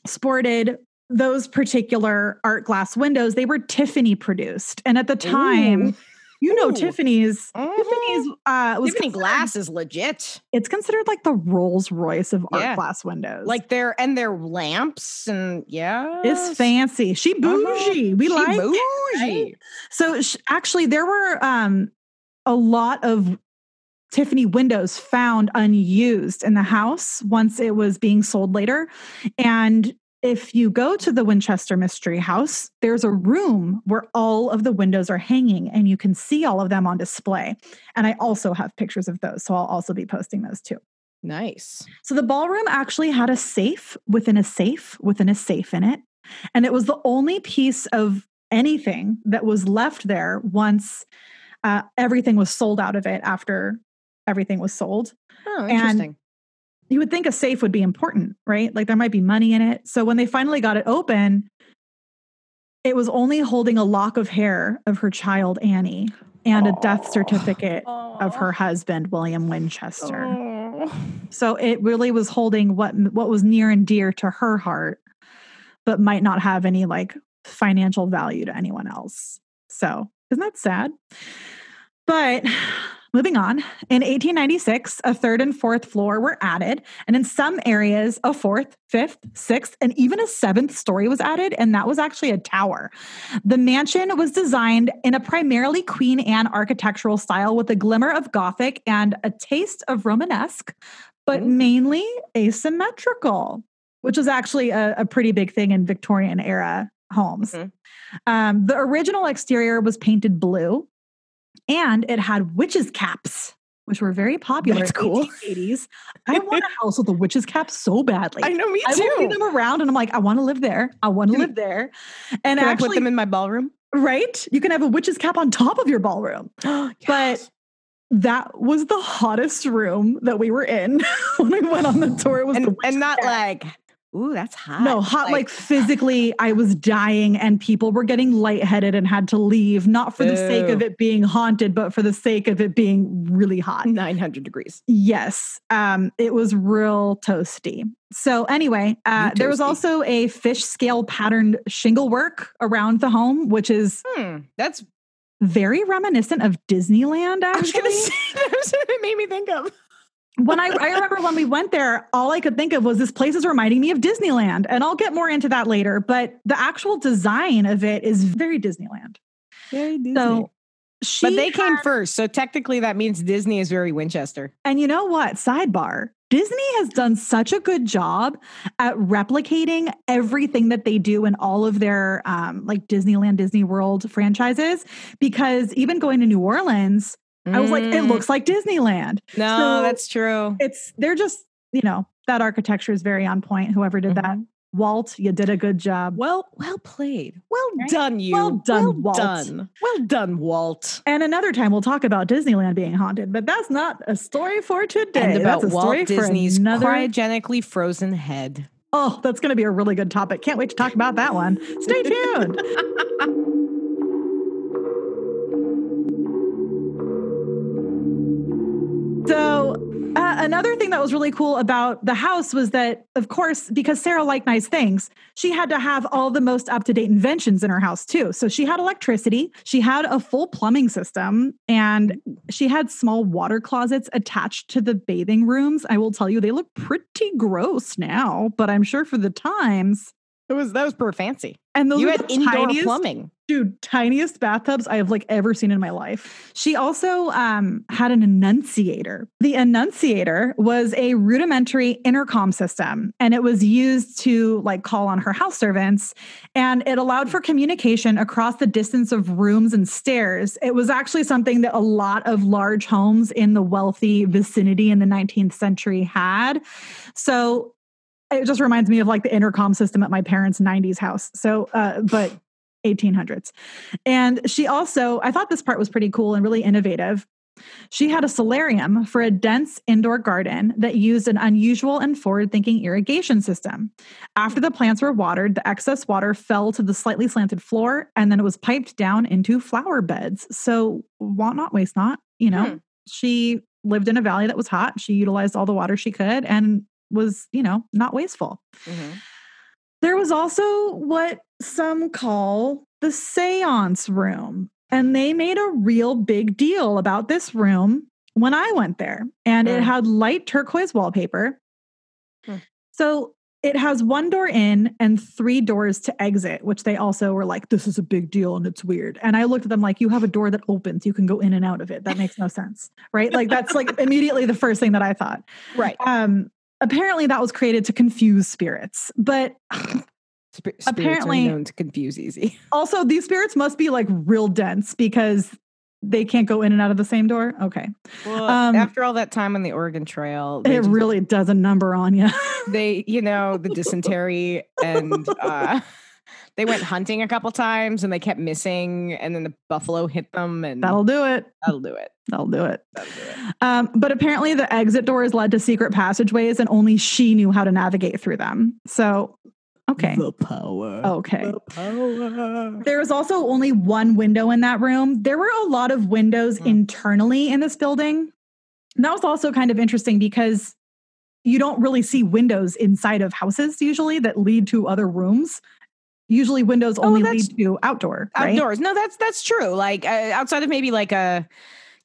sported those particular art glass windows. They were Tiffany produced. And at the time, Ooh. you know, Ooh. Tiffany's. Mhm. Tiffany's uh, was Tiffany Glass is legit. It's considered like the Rolls Royce of art Yeah. glass windows. Like their and their lamps and yeah, it's fancy. She bougie. We like it, bougie. right? So sh- actually, there were um, a lot of Tiffany windows found unused in the house once it was being sold later. And if you go to the Winchester Mystery House, there's a room where all of the windows are hanging and you can see all of them on display. And I also have pictures of those. So I'll also be posting those too. Nice. So the ballroom actually had a safe within a safe within a safe in it. And it was the only piece of anything that was left there once uh, everything was sold out of it after everything was sold. Oh, interesting. You would think a safe would be important, right? Like there might be money in it. So when they finally got it open, it was only holding a lock of hair of her child Annie and a death certificate of her husband William Winchester. Oh. So it really was holding what what was near and dear to her heart, but might not have any like financial value to anyone else. So isn't that sad? But moving on, in 1896, a third and fourth floor were added, and in some areas, a fourth, fifth, sixth, and even a seventh story was added, and that was actually a tower. The mansion was designed in a primarily Queen Anne architectural style with a glimmer of Gothic and a taste of Romanesque, but mainly asymmetrical, which was actually a, a pretty big thing in Victorian era homes. Mhm. Um, the original exterior was painted blue and it had witches' caps, which were very popular That's in the cool. 1880s. I want a house with a witch's cap so badly. I know, me too. I see them around and I'm like, I want to live there. I want to live there. And Can I put them in my ballroom? right? You can have a witch's cap on top of your ballroom. But that was the hottest room that we were in when we went on the tour. It was the and, and not cap. like, ooh, that's hot. No, hot like, physically, I was dying and people were getting lightheaded and had to leave, not for the sake of it being haunted, but for the sake of it being really hot. 900 degrees. Yes, um, it was real toasty. So anyway, uh, You there was also a fish scale patterned shingle work around the home, which is Hmm, that's. very reminiscent of Disneyland. I was Actually, gonna say that's what it made me think of. When I, I remember when we went there, all I could think of was this place is reminding me of Disneyland. And I'll get more into that later. But the actual design of it is very Disneyland. Very Disney. So she but they came first, so technically that means Disney is very Winchester. and you know what? Sidebar. Disney has done such a good job at replicating everything that they do in all of their um, like Disneyland, Disney World franchises. Because even going to New Orleans, I was like, it Mm, looks like Disneyland. No, so- that's true. It's they're just, you know, that architecture is very on point. Whoever did that. Mhm. Walt, you did a good job. Well, well played. Well Right? done, you. Well done, Well Walt. done. Well done, Walt. And another time we'll talk about Disneyland being haunted, but that's not a story for today. And about that's a Walt story Disney's for another. cryogenically frozen head. Oh, that's going to be a really good topic. Can't wait to talk about that one. Stay tuned. So, uh, another thing that was really cool about the house was that, of course, because Sarah liked nice things, she had to have all the most up to date inventions in her house, too. So, she had electricity, she had a full plumbing system, and she had small water closets attached to the bathing rooms. I will tell you, they look pretty gross now, but I'm sure for the times. It was that was pretty fancy. And those you had the indoor tiniest, plumbing. Dude, tiniest bathtubs I have like ever seen in my life. She also um, had an annunciator. The annunciator was a rudimentary intercom system, and it was used to like call on her house servants, and it allowed for communication across the distance of rooms and stairs. It was actually something that a lot of large homes in the wealthy vicinity in the 19th century had. So it just reminds me of like the intercom system at my parents' 90s house. So, uh, but 1800s. And she also, I thought this part was pretty cool and really innovative. She had a solarium for a dense indoor garden that used an unusual and forward thinking irrigation system. After the plants were watered, the excess water fell to the slightly slanted floor and then it was piped down into flower beds. So, want not, waste not, you know, Hmm. she lived in a valley that was hot. She utilized all the water she could and was, you know, not wasteful. Mhm. There was also what some call the seance room. And they made a real big deal about this room when I went there. And it Mm. had light turquoise wallpaper. Hmm. So it has one door in and three doors to exit, which they also were like, this is a big deal and it's weird. And I looked at them like, you have a door that opens, you can go in and out of it. That makes no sense. Right. Like, that's like immediately the first thing that I thought. Right. Um, apparently that was created to confuse spirits, but Sp- spirits Apparently- are known to confuse easy. also these spirits must be like real dense because they can't go in and out of the same door. Okay. Well, Um, after all that time on the Oregon Trail, It just- really does a number on you. they you know the dysentery and uh, they went hunting a couple times and they kept missing, and then the buffalo hit them, and That'll do it. that'll do it. That'll do it. That'll do it. Um, but apparently the exit doors led to secret passageways and only she knew how to navigate through them. So, Okay. The power. Okay. The power. There was also only one window in that room. There were a lot of windows Hmm. internally in this building. And that was also kind of interesting because you don't really see windows inside of houses usually that lead to other rooms. Usually windows Oh, only that's- lead to outdoor, right? Outdoors. No, that's that's true. Like uh, outside of maybe like a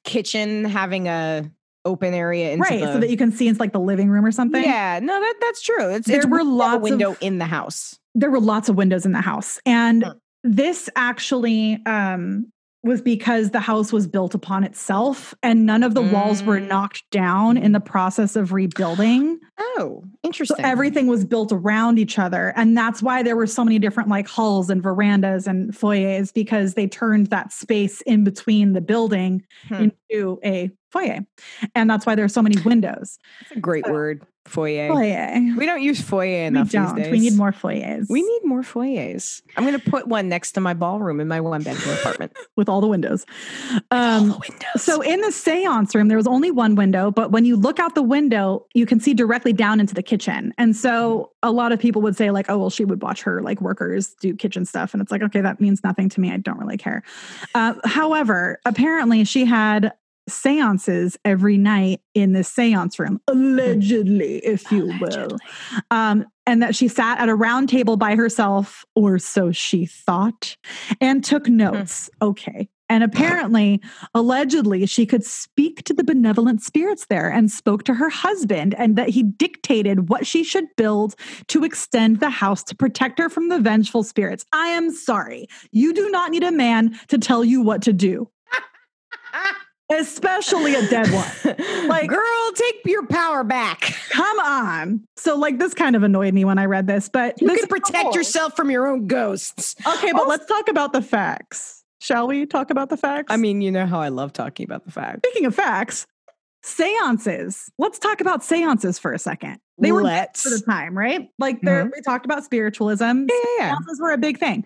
kitchen having a open area into Right, the, so that you can see into like the living room or something. Yeah, no, that that's true. It's There it's were weird to have lots of- window in the house. there were lots of windows in the house and Huh. this actually um was because the house was built upon itself and none of the walls were Mm. knocked down in the process of rebuilding Oh, so interesting. everything was built around each other and that's why there were so many different like halls and verandas and foyers because they turned that space in between the building Hmm. into a foyer and that's why there's so many windows That's a great word. Foyer. foyer We don't use foyer we enough don't these days. we need more foyers We need more foyers. I'm going to put one next to my ballroom in my one bedroom apartment. with all the windows All um the windows. So in the seance room, there was only one window, but when you look out the window, you can see directly down into the kitchen. And so a lot of people would say, like, oh, well, she would watch her like workers do kitchen stuff. And it's like, okay, that means nothing to me. I don't really care. Uh, however, apparently she had seances every night in the seance room, allegedly, if you will. Um, and that she sat at a round table by herself, or so she thought, and took notes. Okay. And apparently, allegedly, she could speak to the benevolent spirits there and spoke to her husband, and that he dictated what she should build to extend the house to protect her from the vengeful spirits. I am sorry. You do not need a man to tell you what to do, especially a dead one. Like- girl, take your power back. Come on. So, like, this kind of annoyed me when I read this, but You this can protect couple- yourself from your own ghosts. Okay, but Also- let's talk about the facts. Shall we talk about the facts? I mean, you know how I love talking about the facts. speaking of facts, seances. Let's talk about seances for a second. They were Let's. for the time, right? Like, there mm-hmm. we talked about spiritualism. Yeah, yeah, yeah. Seances were a big thing.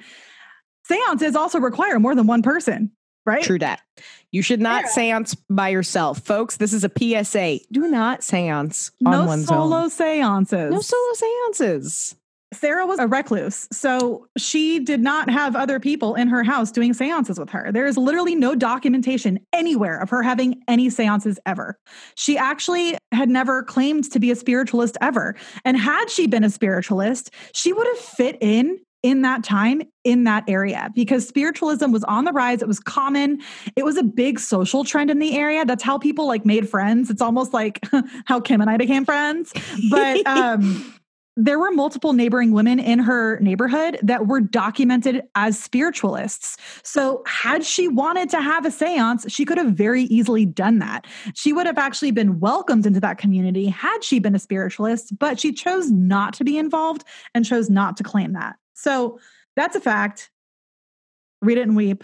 Seances also require more than one person, right? True that. You should not Yeah. seance by yourself. Folks, this is a PSA. Do not seance on No one's solo own. seances. No solo seances. Sarah was a recluse, so she did not have other people in her house doing seances with her. There is literally no documentation anywhere of her having any seances ever. She actually had never claimed to be a spiritualist ever. And had she been a spiritualist, she would have fit in in that time in that area because spiritualism was on the rise it was common it was a big social trend in the area that's how people like made friends it's almost like how kim and i became friends but um there were multiple neighboring women in her neighborhood that were documented as spiritualists. So, had she wanted to have a seance, she could have very easily done that. She would have actually been welcomed into that community had she been a spiritualist, but she chose not to be involved and chose not to claim that. So, that's a fact. Read it and weep.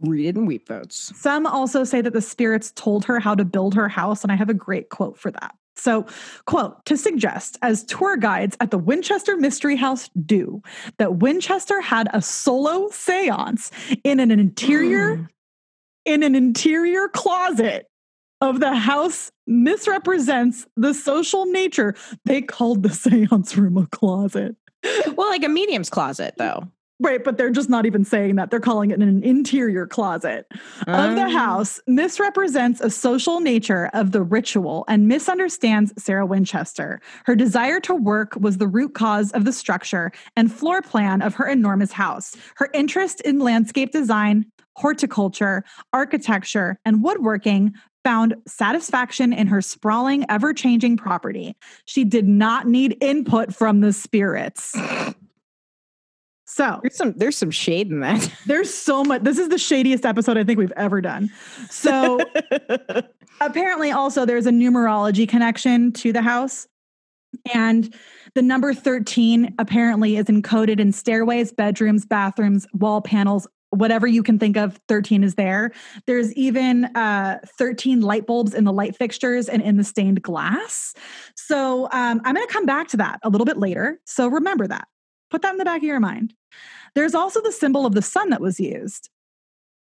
Read it and weep votes. Some also say that the spirits told her how to build her house, and I have a great quote for that. So, quote, to suggest, as tour guides at the Winchester Mystery House do, that Winchester had a solo seance in an interior, mm. in an interior closet of the house misrepresents the social nature. They called the seance room a closet. Well, like a medium's closet, though. Right, but they're just not even saying that. They're calling it an interior closet of the Um, house misrepresents a social nature of the ritual and misunderstands Sarah Winchester. Her desire to work was the root cause of the structure and floor plan of her enormous house. Her interest in landscape design, horticulture, architecture, and woodworking found satisfaction in her sprawling, ever changing property. She did not need input from the spirits. So, There's some there's some shade in that. there's so much. This is the shadiest episode I think we've ever done. So, apparently, also, there's a numerology connection to the house. And the number 13 apparently is encoded in stairways, bedrooms, bathrooms, wall panels, whatever you can think of, 13 is there. There's even uh, 13 light bulbs in the light fixtures and in the stained glass. So um, I'm going to come back to that a little bit later. So remember that. Put that in the back of your mind. There's also the symbol of the sun that was used.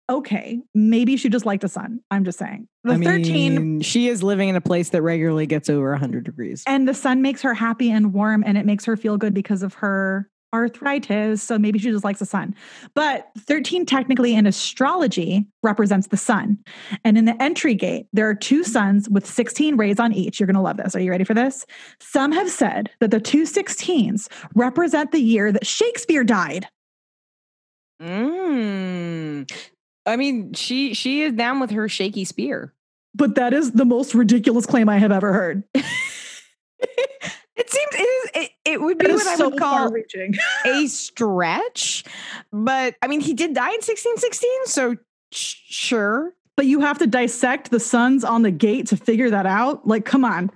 Okay, maybe she just liked the sun. I'm just saying. The I 13 she is living in a place that regularly gets over 100 degrees. and the sun makes her happy and warm and it makes her feel good because of her arthritis. So maybe she just likes the sun. But 13 technically in astrology represents the sun. And in the entry gate, there are two suns with 16 rays on each. You're going to love this. Are you ready for this? Some have said that the two 16s represent the year that Shakespeare died. Mm. I mean, she she is down with her shaky spear. But that is the most ridiculous claim I have ever heard. it seems it is it, it would be what is I so would call far-reaching. a stretch, but I mean, he did die in 1616, so sure. But you have to dissect the suns on the gate to figure that out. Like, come on.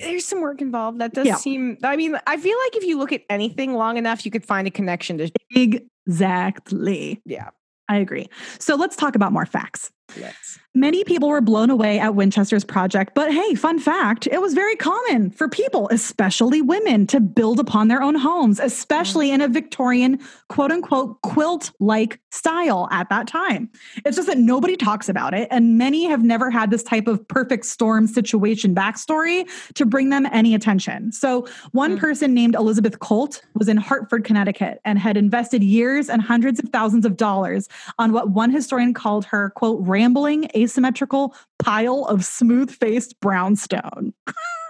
There's some work involved. That does Yeah. seem. I mean, I feel like if you look at anything long enough, you could find a connection to. Exactly. Yeah. I agree. So let's talk about more facts. Let's. Many people were blown away at Winchester's project, but hey, fun fact it was very common for people, especially women, to build upon their own homes, especially in a Victorian quote unquote quilt like style at that time. It's just that nobody talks about it, and many have never had this type of perfect storm situation backstory to bring them any attention. So, one Mm. person named Elizabeth Colt was in Hartford, Connecticut, and had invested years and hundreds of thousands of dollars on what one historian called her, quote, rambling, asymmetrical pile of smooth faced brownstone.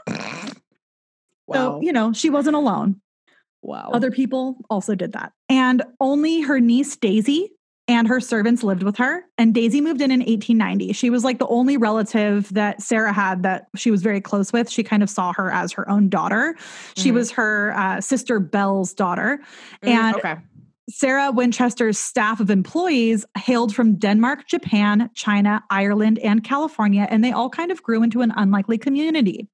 Wow. So, you know, she wasn't alone. wow. Other people also did that. And only her niece, Daisy, and her servants lived with her. And Daisy moved in in 1890. She was like the only relative that Sarah had that she was very close with. She kind of saw her as her own daughter. She Mhm. was her uh, sister Belle's daughter. Mm, and- okay. Sarah Winchester's staff of employees hailed from Denmark, Japan, China, Ireland, and California, and they all kind of grew into an unlikely community.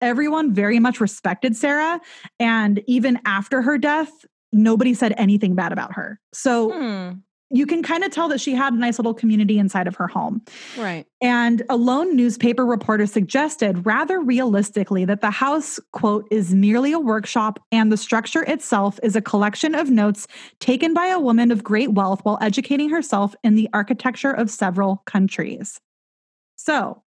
Everyone very much respected Sarah, and even after her death, nobody said anything bad about her. So Hmm. You can kind of tell that she had a nice little community inside of her home. Right. And a lone newspaper reporter suggested rather realistically that the house, quote, is merely a workshop and the structure itself is a collection of notes taken by a woman of great wealth while educating herself in the architecture of several countries. So,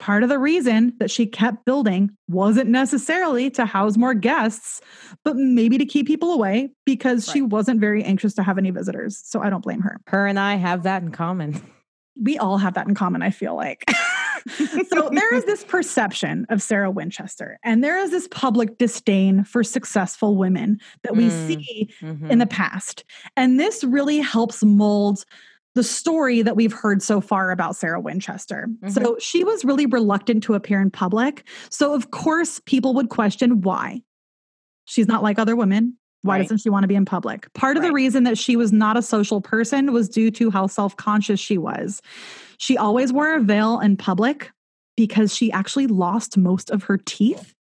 part of the reason that she kept building wasn't necessarily to house more guests, but maybe to keep people away because she wasn't very anxious to have any visitors. So, I don't blame her Her and I have that in common. we all have that in common, I feel like. so there is this perception of Sarah Winchester, and there is this public disdain for successful women that we Mm. see Mhm. in the past. And this really helps mold the story that we've heard so far about Sarah Winchester. Mm-hmm. So she was really reluctant to appear in public. So, of course, people would question why. She's not like other women. Why Right. doesn't she want to be in public? Part of the reason that she was not a social person was due to how self conscious she was. She always wore a veil in public because she actually lost most of her teeth.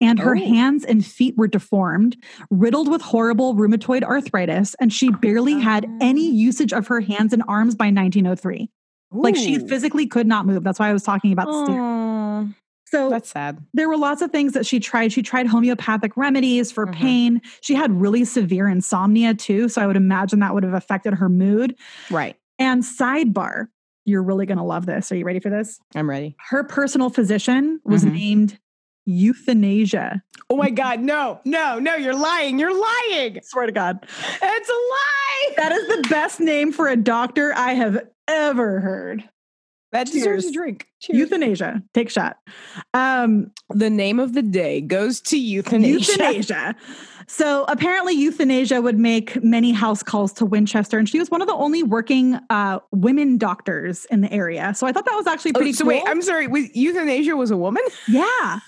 And her Oh. hands and feet were deformed, riddled with horrible rheumatoid arthritis, and she barely had any Oh. usage of her hands and arms by 1903. Like she physically could not move. That's why I was talking about the So That's sad. there were lots of things that she tried. She tried homeopathic remedies for Mhm. pain. She had really severe insomnia too. So I would imagine that would have affected her mood. Right. And sidebar, you're really going to love this. Are you ready for this? I'm ready. Her personal physician was Mhm. named euthanasia. Oh my God. No, no, no. You're lying. You're lying. Swear to God. It's a lie. That is the best name for a doctor I have ever heard. That deserves a drink. Cheers. Euthanasia. Take a shot. Um, the name of the day goes to euthanasia. euthanasia. So apparently, euthanasia would make many house calls to Winchester, and she was one of the only working uh, women doctors in the area. So I thought that was actually Oh, pretty so cool. wait, I'm sorry. Was euthanasia was a woman? yeah,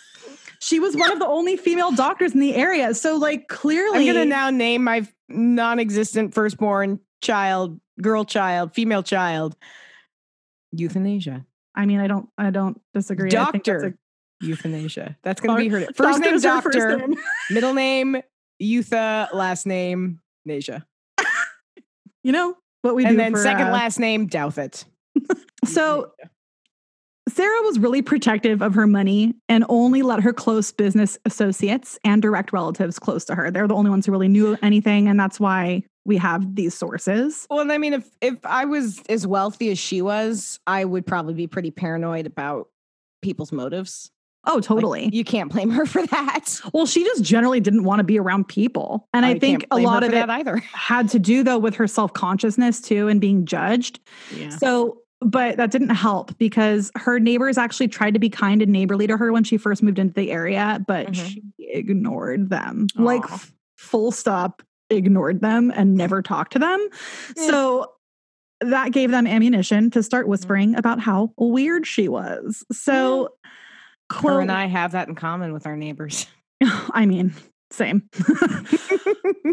she was one of the only female doctors in the area. So like clearly, I'm gonna now name my non-existent firstborn child, girl child, female child, euthanasia. I mean, I don't, I don't disagree. I think that's Doctor euthanasia. That's gonna be her first name. Doctor's her first Doctor, name. middle name Eutha, last name Nasia, You know what we and do And then for, second uh, last name Douthit. So Sarah was really protective of her money and only let her close business associates and direct relatives close to her. They're the only ones who really knew anything. And that's why we have these sources. Well, I mean, if if I was as wealthy as she was, I would probably be pretty paranoid about people's motives. Oh, Like, totally. you can't blame her for that. well, she just generally didn't want to be around people. And Oh, I think a lot of it that either. had to do though with her self-consciousness too and being judged. Yeah. So, but that didn't help because her neighbors actually tried to be kind and neighborly to her when she first moved into the area, but Mhm. she ignored them. Like f- full stop, ignored them and never talked to them. Eh. So that gave them ammunition to start whispering about how weird she was. So, Her and I have that in common with our neighbors. I mean, same.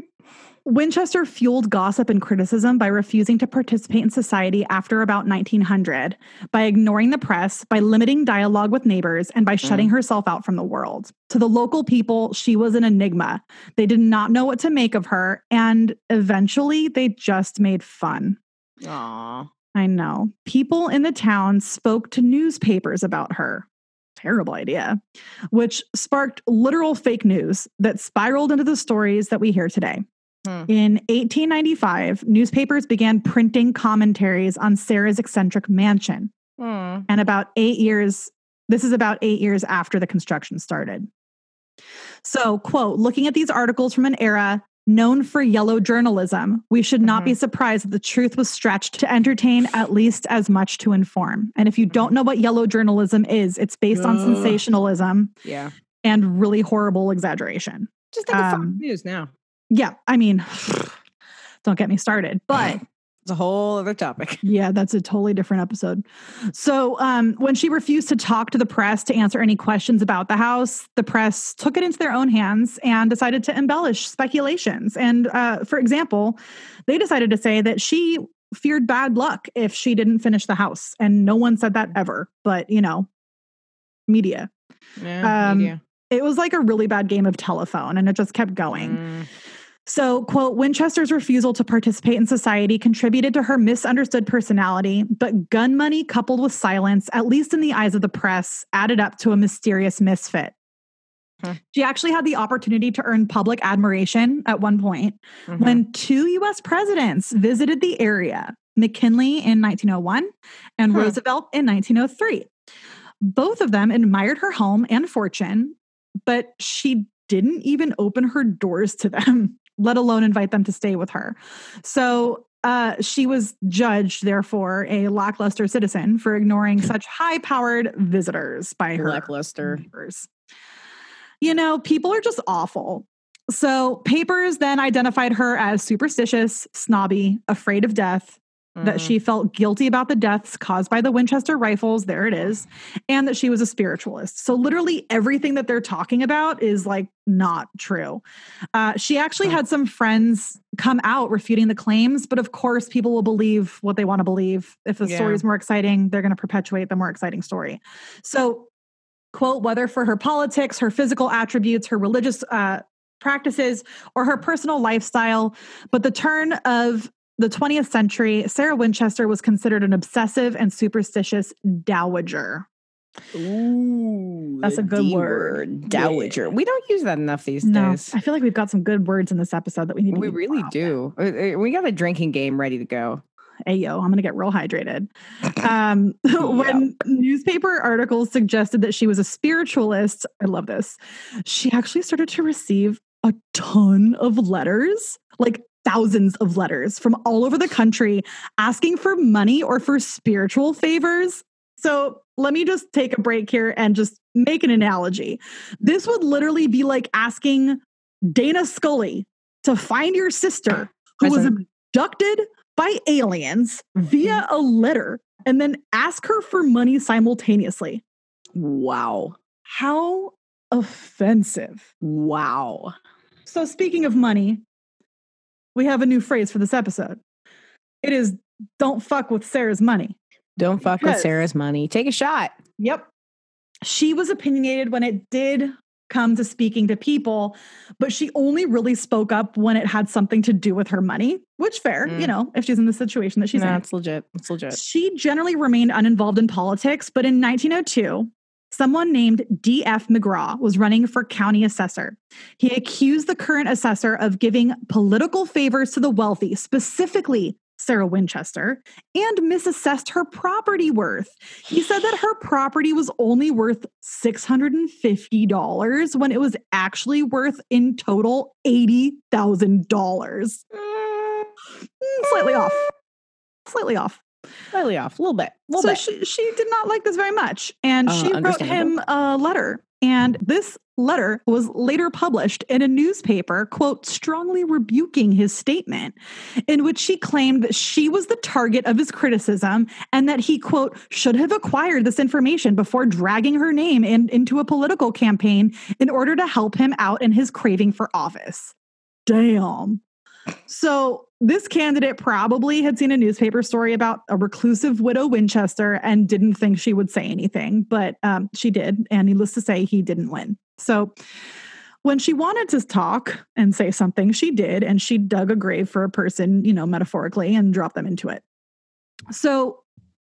Winchester fueled gossip and criticism by refusing to participate in society after about 1900, by ignoring the press, by limiting dialogue with neighbors, and by shutting mm. herself out from the world. To the local people, she was an enigma. They did not know what to make of her, and eventually they just made fun. Aw. I know. People in the town spoke to newspapers about her. Terrible idea, which sparked literal fake news that spiraled into the stories that we hear today. Hmm. In 1895, newspapers began printing commentaries on Sarah's eccentric mansion. Hmm. And about eight years, this is about eight years after the construction started. So, quote, looking at these articles from an era known for yellow journalism, we should not be surprised that the truth was stretched to entertain at least as much to inform. And if you don't know what yellow journalism is, it's based on sensationalism Yeah. and really horrible exaggeration. Just think of Fox Um, News now. Yeah, I mean, don't get me started. But It's a whole other topic. yeah, that's a totally different episode. So, um, when she refused to talk to the press to answer any questions about the house, the press took it into their own hands and decided to embellish speculations. And uh, for example, they decided to say that she feared bad luck if she didn't finish the house. And no one said that ever, but you know, media. Yeah. Um, media. It was like a really bad game of telephone and it just kept going. Mm. So, quote, Winchester's refusal to participate in society contributed to her misunderstood personality, but gun money coupled with silence, at least in the eyes of the press, added up to a mysterious misfit. Huh. She actually had the opportunity to earn public admiration at one point Mhm. when two US presidents visited the area McKinley in 1901 and Huh. Roosevelt in 1903. Both of them admired her home and fortune, but she didn't even open her doors to them, let alone invite them to stay with her. So uh, she was judged, therefore, a lackluster citizen for ignoring such high powered visitors by her lackluster. neighbors. You know, people are just awful. So, papers then identified her as superstitious, snobby, afraid of death, that Mhm. she felt guilty about the deaths caused by the Winchester rifles. There it is. And that she was a spiritualist. So, literally everything that they're talking about is like not true. Uh, she actually Huh. had some friends come out refuting the claims, but of course, people will believe what they want to believe. If the Yeah. story is more exciting, they're going to perpetuate the more exciting story. So, quote, whether for her politics, her physical attributes, her religious uh, practices, or her personal lifestyle, but the turn of the 20th century, Sarah Winchester was considered an obsessive and superstitious dowager. Ooh, That's a good D word. Dowager. Yeah. We don't use that enough these No, days. I feel like we've got some good words in this episode that we need to We really do. Uh, uh, We got a drinking game ready to go. Hey, yo, I'm going to get real hydrated. Um, when newspaper articles suggested that she was a spiritualist, I love this. She actually started to receive a ton of letters, like thousands of letters from all over the country asking for money or for spiritual favors. So let me just take a break here and just make an analogy. This would literally be like asking Dana Scully to find your sister who was abducted by aliens via mm-hmm. a letter and then ask her for money simultaneously. Wow. How offensive. Wow. So, speaking of money, we have a new phrase for this episode. It is don't fuck with Sarah's money. Don't fuck with Sarah's money. Take a shot. Yep. She was opinionated when it did come to speaking to people, but she only really spoke up when it had something to do with her money, which fair, you Mm. know, if she's in the situation that she's no, in. it's legit. It's legit. She generally remained uninvolved in politics, but in 1902, someone named D.F. McGraw was running for county assessor. He accused the current assessor of giving political favors to the wealthy, specifically Sarah Winchester and misassessed her property worth. He said that her property was only worth $650 when it was actually worth in total $80,000. Mm, slightly off. Slightly off. Slightly off, a little bit. Little so bit. she she did not like this very much, and Uh, she wrote him a letter. And this letter was later published in a newspaper, quote, strongly rebuking his statement, in which she claimed that she was the target of his criticism and that he, quote, should have acquired this information before dragging her name in, into a political campaign in order to help him out in his craving for office. Damn. So this candidate probably had seen a newspaper story about a reclusive widow Winchester and didn't think she would say anything, but um, she did. And needless to say, he didn't win. So when she wanted to talk and say something, she did. And she dug a grave for a person, you know, metaphorically, and dropped them into it. So,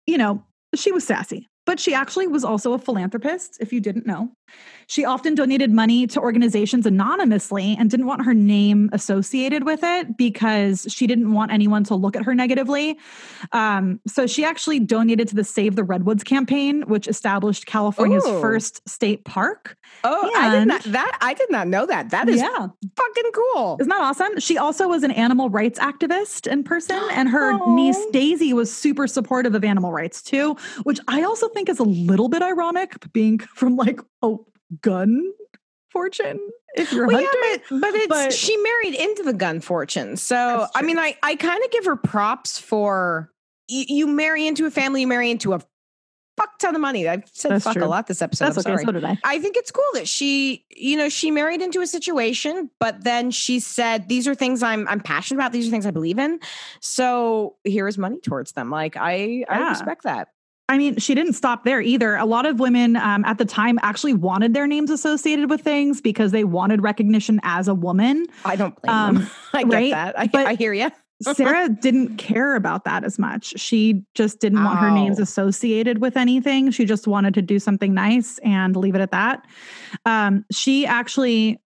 you know, she was sassy, but she actually was also a philanthropist, if you didn't know. She often donated money to organizations anonymously and didn't want her name associated with it because she didn't want anyone to look at her negatively. Um, so she actually donated to the Save the Redwoods campaign, which established California's Ooh. first state park. Oh, I did not that I did not know that. That is yeah. fucking cool. Isn't that awesome? She also was an animal rights activist in person, and her Aw. niece Daisy was super supportive of animal rights too, which I also think is a little bit ironic, being from like a gun fortune. If you're Well, hunting, yeah, but, but it's but- she married into the gun fortune. So I mean, I I kind of give her props for you, you marry into a family, you marry into a fuck ton of money. I've said That's fuck true. a lot this episode. that's I'm okay. sorry. So did I. I think it's cool that she, you know, she married into a situation, but then she said, "These are things I'm I'm passionate about. These are things I believe in. So here is money towards them." Like I I respect that. I mean, she didn't stop there either. A lot of women um, at the time actually wanted their names associated with things because they wanted recognition as a woman. I don't blame Um, them. I get that. I, I hear you. Sarah didn't care about that as much. She just didn't want her names associated with anything. She just wanted to do something nice and leave it at that. Um, she actually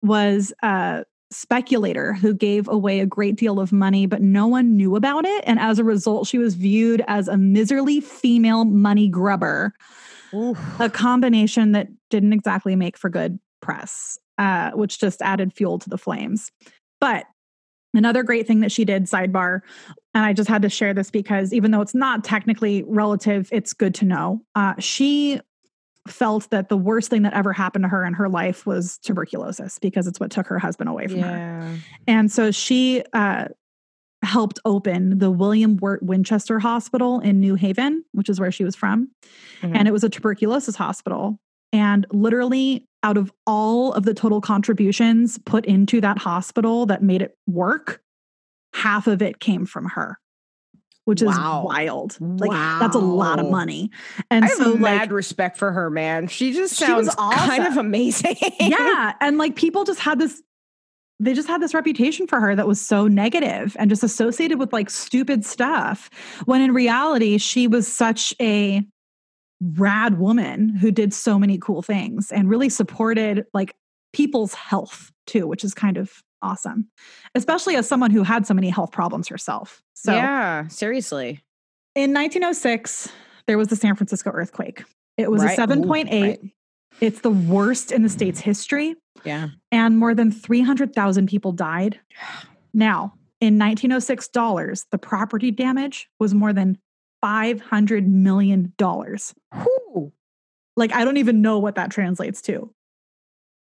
was a speculator who gave away a great deal of money, but no one knew about it. And as a result, she was viewed as a miserly female money grubber, a combination that didn't exactly make for good press, uh, which just added fuel to the flames. But Another great thing that she did, sidebar, and I just had to share this because even though it's not technically relative, it's good to know. Uh, she felt that the worst thing that ever happened to her in her life was tuberculosis because it's what took her husband away from her. And so she uh, helped open the William Wirt Winchester Hospital in New Haven, which is where she was from. Mhm. And it was a tuberculosis hospital. And literally, out of all of the total contributions put into that hospital that made it work, half of it came from her, which Wow. is wild. Like, that's a lot of money. And I have so, mad like, respect for her, man. She just She was sounds kind of amazing. yeah. And like, people just had this. They just had this reputation for her that was so negative and just associated with like stupid stuff. When in reality, she was such a rad woman who did so many cool things and really supported like people's health too, which is kind of awesome, especially as someone who had so many health problems herself. So yeah, seriously. in 1906, there was the San Francisco earthquake. It was Right. a Ooh, 7.8. right. It's the worst in the state's history, Yeah. and more than 300,000 people died. Now, in 1906 dollars, the property damage was more than 500 million dollars. Whew. Like I don't even know what that translates to.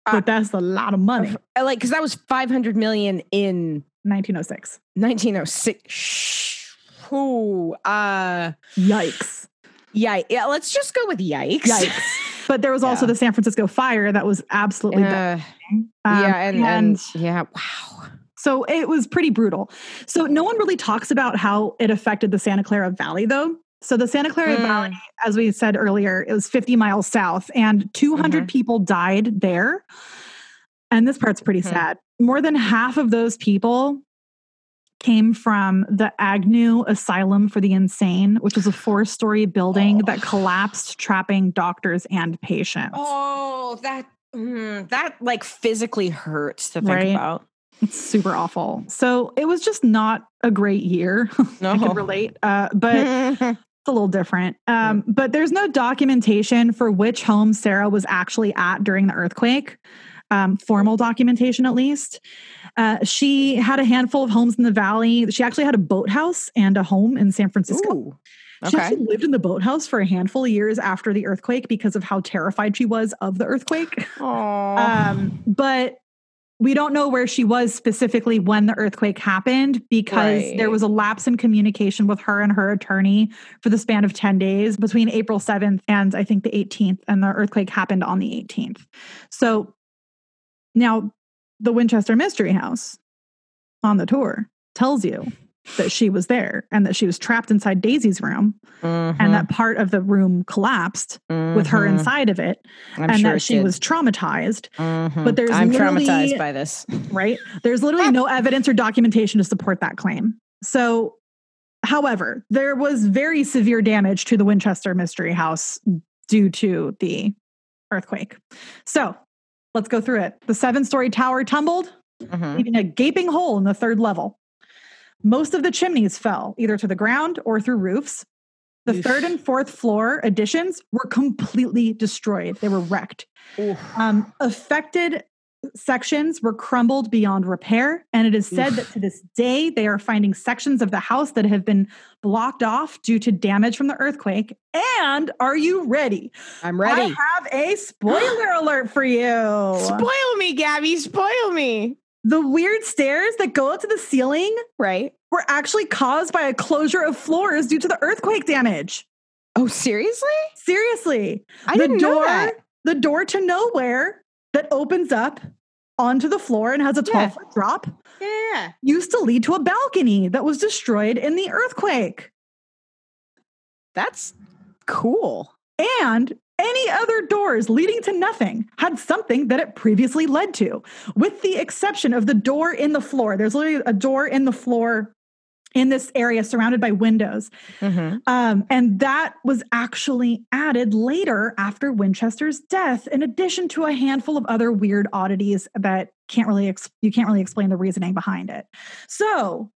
Uh, But that's a lot of money. I like because that was 500 million in 1906. 1906. Shh. Whew. Uh, Yikes. yeah. Yeah. Let's just go with yikes. Yikes. But there was also Yeah. the San Francisco fire that was absolutely Uh. Um, yeah. And, and yeah. Wow. So it was pretty brutal. So no one really talks about how it affected the Santa Clara Valley, though. So the Santa Clara Mm. Valley, as we said earlier, it was 50 miles south, and 200 Mm-hmm. people died there. And this part's pretty Hmm. sad. More than half of those people came from the Agnew Asylum for the Insane, which is a four story building that Oh. collapsed, trapping doctors and patients. Oh, that mm, that like physically hurts to think Right. about. It's super awful. So it was just not a great year. No. I can relate. Uh, but a little different. Um, but there's no documentation for which home Sarah was actually at during the earthquake, um, formal documentation at least. Uh, she had a handful of homes in the valley. She actually had a boathouse and a home in San Francisco. Ooh. She actually lived in the boathouse for a handful of years after the earthquake because of how terrified she was of the earthquake. Um, but we don't know where she was specifically when the earthquake happened because there was a lapse in communication with her and her attorney for the span of 10 days between April 7th and I think the 18th, and the earthquake happened on the 18th. So now the Winchester Mystery House on the tour tells you that she was there and that she was trapped inside Daisy's room Mhm, and that part of the room collapsed with her mhm. inside of it I'm and sure that she did. was traumatized Mhm. but there's I'm traumatized by this. right? There's literally no evidence or documentation to support that claim. So, however, there was very severe damage to the Winchester Mystery House due to the earthquake. So, let's go through it. The seven story tower tumbled, Mhm. leaving a gaping hole in the third level. Most of the chimneys fell either to the ground or through roofs. The Oof. third and fourth floor additions were completely destroyed. They were wrecked. Um, affected sections were crumbled beyond repair. And it is said Oof. that to this day, they are finding sections of the house that have been blocked off due to damage from the earthquake. And are you ready? I'm ready. I have a spoiler alert for you. Spoil me, Gabby. Spoil me. The weird stairs that go up to the ceiling Right. were actually caused by a closure of floors due to the earthquake damage. Oh, seriously? Seriously. I the didn't door, know that. the door to nowhere that opens up onto the floor and has a 12 Yeah. foot drop Yeah. used to lead to a balcony that was destroyed in the earthquake. That's cool. And any other doors leading to nothing had something that it previously led to, with the exception of the door in the floor. There's literally a door in the floor in this area surrounded by windows. Mhm. Um, and that was actually added later after Winchester's death, in addition to a handful of other weird oddities that can't really ex- you can't really explain the reasoning behind it. So,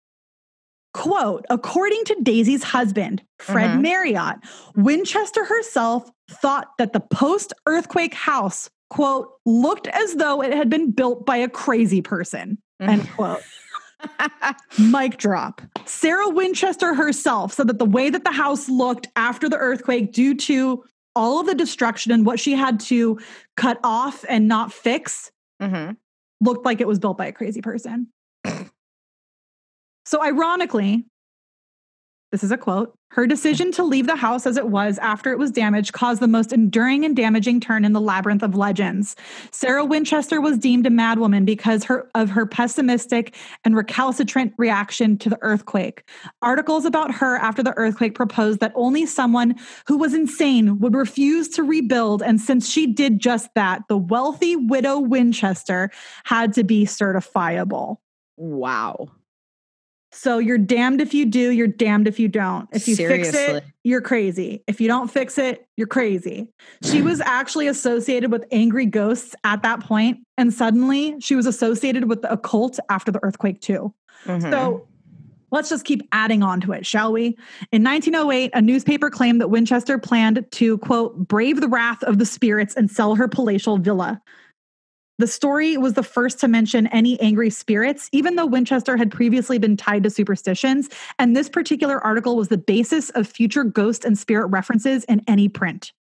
quote, according to Daisy's husband, Fred Mhm. Marriott, Winchester herself thought that the post-earthquake house, quote, looked as though it had been built by a crazy person. End quote. Mic drop. Sarah Winchester herself said that the way that the house looked after the earthquake, due to all of the destruction and what she had to cut off and not fix, Mhm. looked like it was built by a crazy person. so, ironically, this is a quote her decision to leave the house as it was after it was damaged caused the most enduring and damaging turn in the labyrinth of legends. Sarah Winchester was deemed a madwoman because her, of her pessimistic and recalcitrant reaction to the earthquake. Articles about her after the earthquake proposed that only someone who was insane would refuse to rebuild. And since she did just that, the wealthy widow Winchester had to be certifiable. Wow. So you're damned if you do, you're damned if you don't. If you fix it, you're crazy. If you don't fix it, you're crazy. She was actually associated with angry ghosts at that point, and suddenly she was associated with the occult after the earthquake too. Mhm. So let's just keep adding on to it, shall we? In 1908, a newspaper claimed that Winchester planned to, quote, brave the wrath of the spirits and sell her palatial villa. The story was the first to mention any angry spirits, even though Winchester had previously been tied to superstitions. And this particular article was the basis of future ghost and spirit references in any print.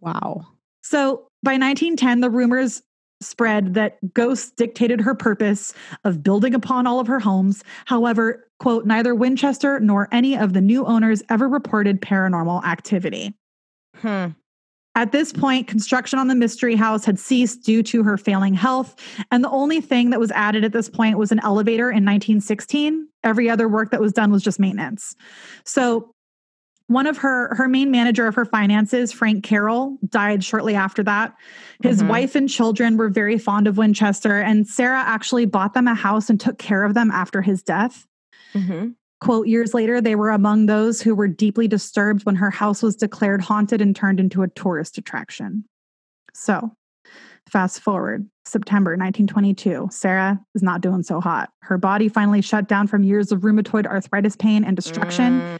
wow. So by 1910, the rumors spread that ghosts dictated her purpose of building upon all of her homes. However, quote, neither Winchester nor any of the new owners ever reported paranormal activity. Hmm. At this point, construction on the mystery house had ceased due to her failing health. And the only thing that was added at this point was an elevator in 1916. Every other work that was done was just maintenance. So, one of her her main manager of her finances, Frank Carroll, died shortly after that. His Mhm. wife and children were very fond of Winchester, and Sarah actually bought them a house and took care of them after his death. Mhm. Quote, years later, they were among those who were deeply disturbed when her house was declared haunted and turned into a tourist attraction. So, Fast forward, September 1922. Sarah is not doing so hot. Her body finally shut down from years of rheumatoid arthritis pain and destruction. Mm.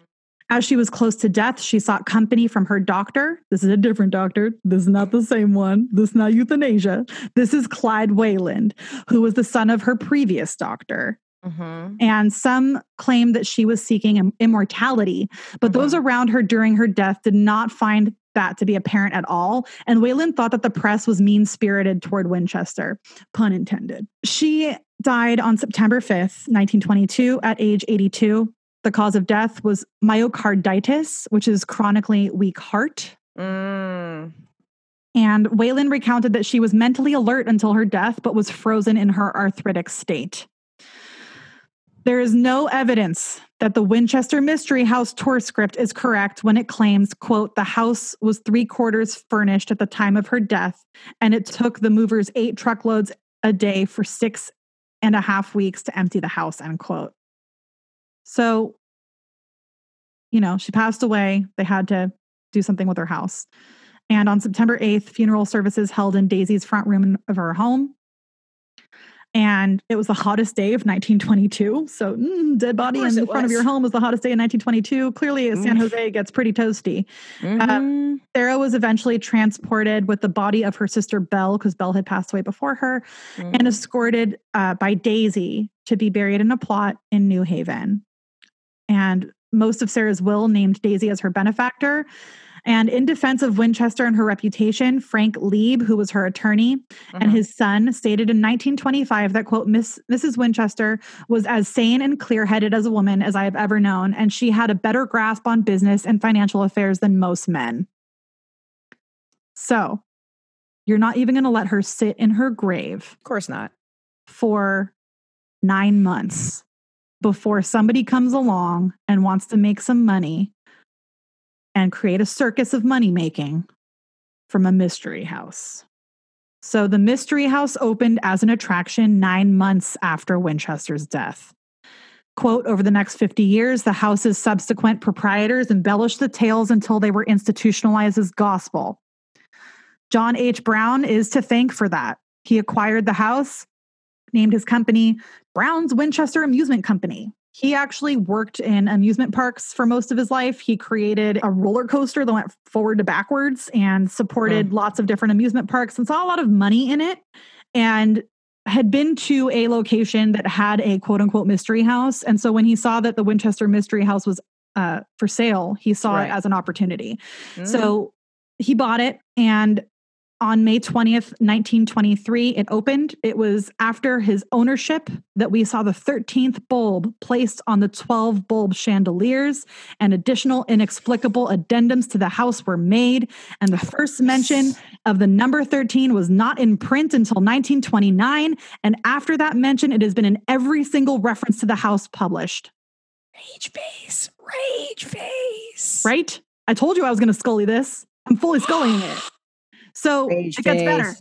As she was close to death, she sought company from her doctor. This is a different doctor. This is not the same one. This is not euthanasia. This is Clyde Wayland, who was the son of her previous doctor. Mhm. And some claim that she was seeking immortality, but those around her during her death did not find that to be apparent at all. And Wayland thought that the press was mean spirited toward Winchester, pun intended. She died on September 5th, 1922, at age 82. The cause of death was myocarditis, which is chronically weak heart. Mm. And Wayland recounted that she was mentally alert until her death, but was frozen in her arthritic state. There is no evidence that the Winchester Mystery House tour script is correct when it claims, quote, the house was three quarters furnished at the time of her death, and it took the movers eight truckloads a day for six and a half weeks to empty the house, end quote. So, you know, she passed away. They had to do something with her house. And on September 8th, funeral services held in Daisy's front room of her home. And it was the hottest day of 1922. So, mm, dead body in front of your home was the hottest day in 1922. Clearly, San Mm. Jose gets pretty toasty. Mhm. Sarah was eventually transported with the body of her sister Belle, because Belle had passed away before her, and Mhm. escorted uh, by Daisy to be buried in a plot in New Haven. And most of Sarah's will named Daisy as her benefactor. And in defense of Winchester and her reputation, Frank Lieb, who was her attorney, and Mhm. his son stated in 1925 that, quote, Miss, Mrs. Winchester was as sane and clear headed as a woman as I have ever known, and she had a better grasp on business and financial affairs than most men. So you're not even going to let her sit in her grave Of course not. for nine months before somebody comes along and wants to make some money and create a circus of money making from a mystery house. So the mystery house opened as an attraction nine months after Winchester's death. Quote, over the next 50 years, the house's subsequent proprietors embellished the tales until they were institutionalized as gospel. John H. Brown is to thank for that. He acquired the house, named his company Brown's Winchester Amusement Company. He actually worked in amusement parks for most of his life. He created a roller coaster that went forward to backwards and supported lots of different amusement parks and saw a lot of money in it. And had been to a location that had a quote unquote mystery house. And so when he saw that the Winchester Mystery House was uh, for sale, he saw Right. it as an opportunity. Mm. So he bought it and on May 20th, 1923, it opened. It was after his ownership that we saw the 13th bulb placed on the 12 bulb chandeliers, and additional inexplicable addendums to the house were made. And the first mention of the number 13 was not in print until 1929. And after that mention, it has been in every single reference to the house published. rage face, rage face. Right? I told you I was going to scully this. I'm fully scullying it. So Rage it gets better.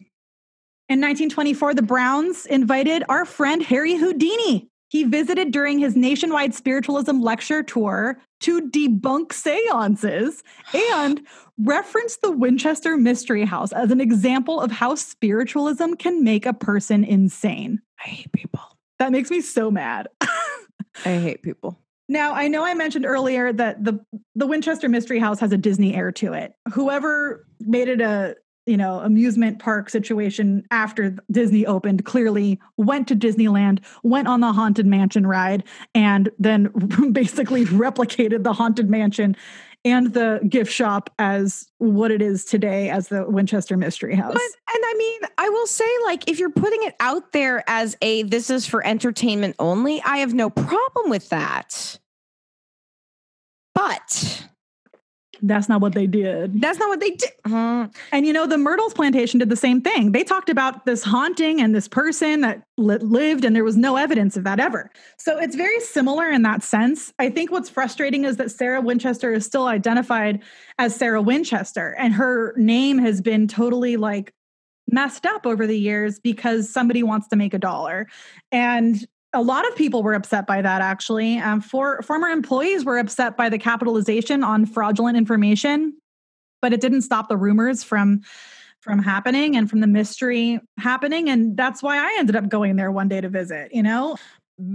In 1924, the Browns invited our friend Harry Houdini. He visited during his nationwide spiritualism lecture tour to debunk seances and reference the Winchester Mystery House as an example of how spiritualism can make a person insane. I hate people. That makes me so mad. I hate people. Now, I know I mentioned earlier that the the Winchester Mystery House has a Disney air to it. Whoever made it a, you know, amusement park situation after Disney opened clearly went to Disneyland, went on the Haunted Mansion ride and then basically replicated the Haunted Mansion and the gift shop as what it is today as the Winchester Mystery House. But and I mean, I will say, like, if you're putting it out there as a this is for entertainment only, I have no problem with that. But That's not what they did. that's not what they did. Hmm. And you know, the Myrtles plantation did the same thing. They talked about this haunting and this person that li- lived, and there was no evidence of that ever. So it's very similar in that sense. I think what's frustrating is that Sarah Winchester is still identified as Sarah Winchester, and her name has been totally like messed up over the years because somebody wants to make a dollar. And a lot of people were upset by that actually. Um, for, former employees were upset by the capitalization on fraudulent information, but it didn't stop the rumors from from happening and from the mystery happening. And that's why I ended up going there one day to visit, you know?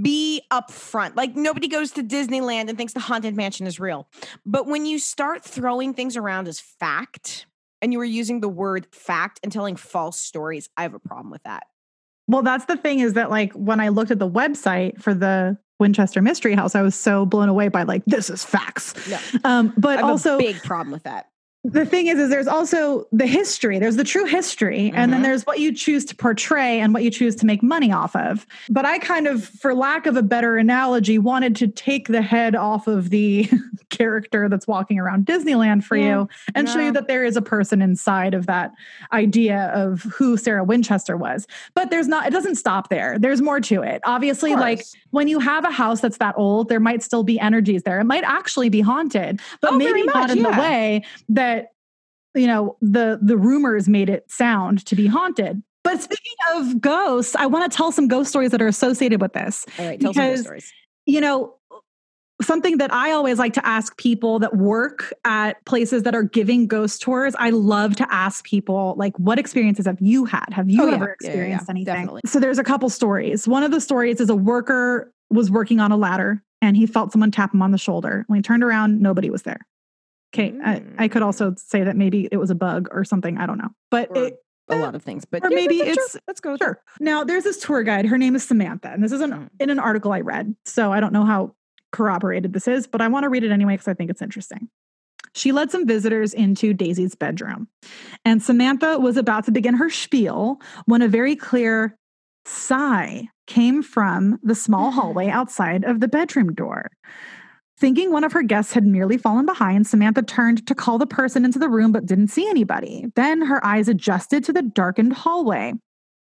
be upfront. Like nobody goes to Disneyland and thinks the haunted mansion is real. But when you start throwing things around as fact and you were using the word fact and telling false stories, I have a problem with that. Well, that's the thing is that like when I looked at the website for the Winchester Mystery House, I was so blown away by like this is facts. No. Um, but also big problem with that the thing is is there's also the history there's the true history mm-hmm. and then mm-hmm. there's what you choose to portray and what you choose to make money off of but i kind of for lack of a better analogy wanted to take the head off of the character that's walking around disneyland for yeah. you and show you that there is a person inside of that idea of who sarah winchester was but there's not it doesn't stop there there's more to it obviously like when you have a house that's that old there might still be energies there it might actually be haunted but oh, maybe not in yeah. the way that you know the the rumors made it sound to be haunted. But speaking of ghosts, I want to tell some ghost stories that are associated with this. All right, tell because, some stories. You know, something that I always like to ask people that work at places that are giving ghost tours. I love to ask people, like, what experiences have you had? Have you oh, ever yeah. experienced yeah, yeah, anything? Definitely. So there's a couple stories. One of the stories is a worker was working on a ladder and he felt someone tap him on the shoulder. When he turned around, nobody was there. Okay, mm. I, I, could also say that maybe it was a bug or something. I don't know, but it, a lot of things. But or yeah, maybe it's sure. let's go. Sure. Now there's this tour guide. Her name is Samantha, and this is an, mm. in an article I read. So I don't know how corroborated this is, but I want to read it anyway because I think it's interesting. She led some visitors into Daisy's bedroom, and Samantha was about to begin her spiel when a very clear sigh came from the small mm-hmm. hallway outside of the bedroom door. Thinking one of her guests had merely fallen behind, Samantha turned to call the person into the room but didn't see anybody. Then her eyes adjusted to the darkened hallway.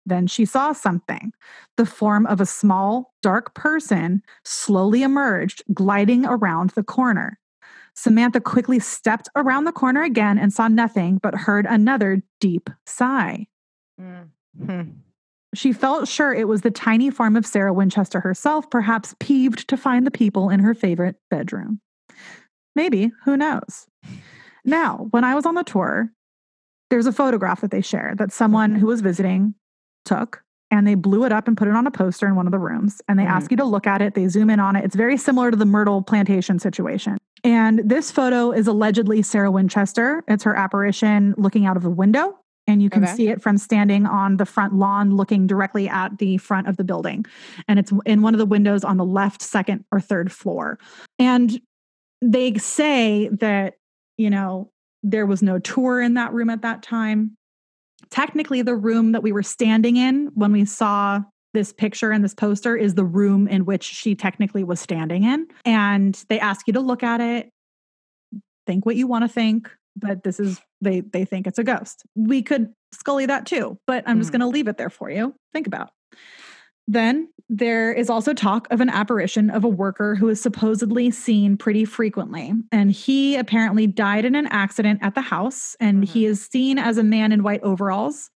Then she saw something. The form of a small, dark person slowly emerged, gliding around the corner. Samantha quickly stepped around the corner again and saw nothing but heard another deep sigh. Mm-hmm. She felt sure it was the tiny form of Sarah Winchester herself, perhaps peeved to find the people in her favorite bedroom. Maybe, who knows? Now, when I was on the tour, there's a photograph that they share that someone mm-hmm. who was visiting took and they blew it up and put it on a poster in one of the rooms and they mm-hmm. ask you to look at it they zoom in on it. It's very similar to the myrtle plantation situation. And this photo is allegedly sarah winchester. It's her apparition looking out of a window and you can okay. see it from standing on the front lawn looking directly at the front of the building. And it's in one of the windows on the left second or third floor. And they say that you know there was no tour in that room at that time technically the room that we were standing in when we saw this picture and this poster is the room in which she technically was standing in and they ask you to look at it think what you want to think but this is they they think it's a ghost. We could scully that too, but I'm mm. just going to leave it there for you. Think about. Then there is also talk of an apparition of a worker who is supposedly seen pretty frequently. And he apparently died in an accident at the house. And mm-hmm. he is seen as a man in white overalls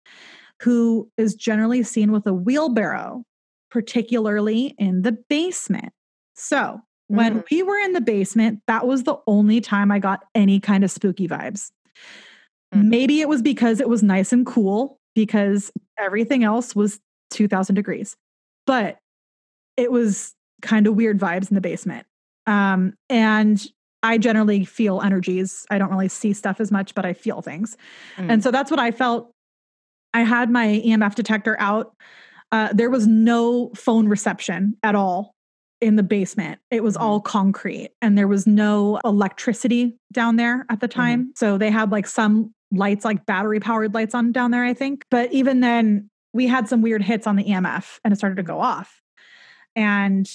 who is generally seen with a wheelbarrow, particularly in the basement. So when mm. we were in the basement, that was the only time I got any kind of spooky vibes. Mm. Maybe it was because it was nice and cool because everything else was 2000 degrees. But it was kind of weird vibes in the basement. Um, and I generally feel energies. I don't really see stuff as much, but I feel things. Mm. And so that's what I felt. I had my EMF detector out. Uh, there was no phone reception at all in the basement. It was all mm-hmm. concrete and there was no electricity down there at the mm-hmm. time. Mm-hmm. So they had like some lights, like battery powered lights on down there, I think. But even then, we had some weird hits on the EMF and it started to go off. And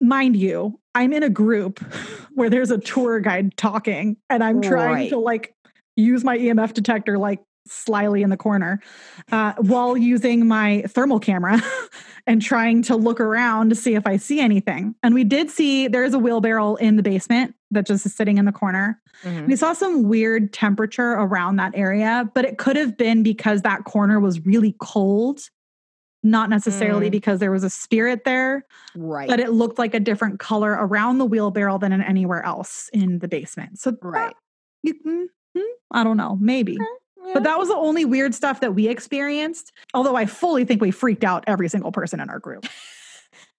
mind you, I'm in a group where there's a tour guide talking and I'm trying right. to like use my EMF detector like slyly in the corner uh, while using my thermal camera and trying to look around to see if I see anything. And we did see there's a wheelbarrow in the basement that just is sitting in the corner. Mm-hmm. We saw some weird temperature around that area, but it could have been because that corner was really cold. Not necessarily mm. because there was a spirit there, right? But it looked like a different color around the wheelbarrow than in anywhere else in the basement. So, right, that, you, mm, I don't know, maybe. Okay But that was the only weird stuff that we experienced. Although I fully think we freaked out every single person in our group.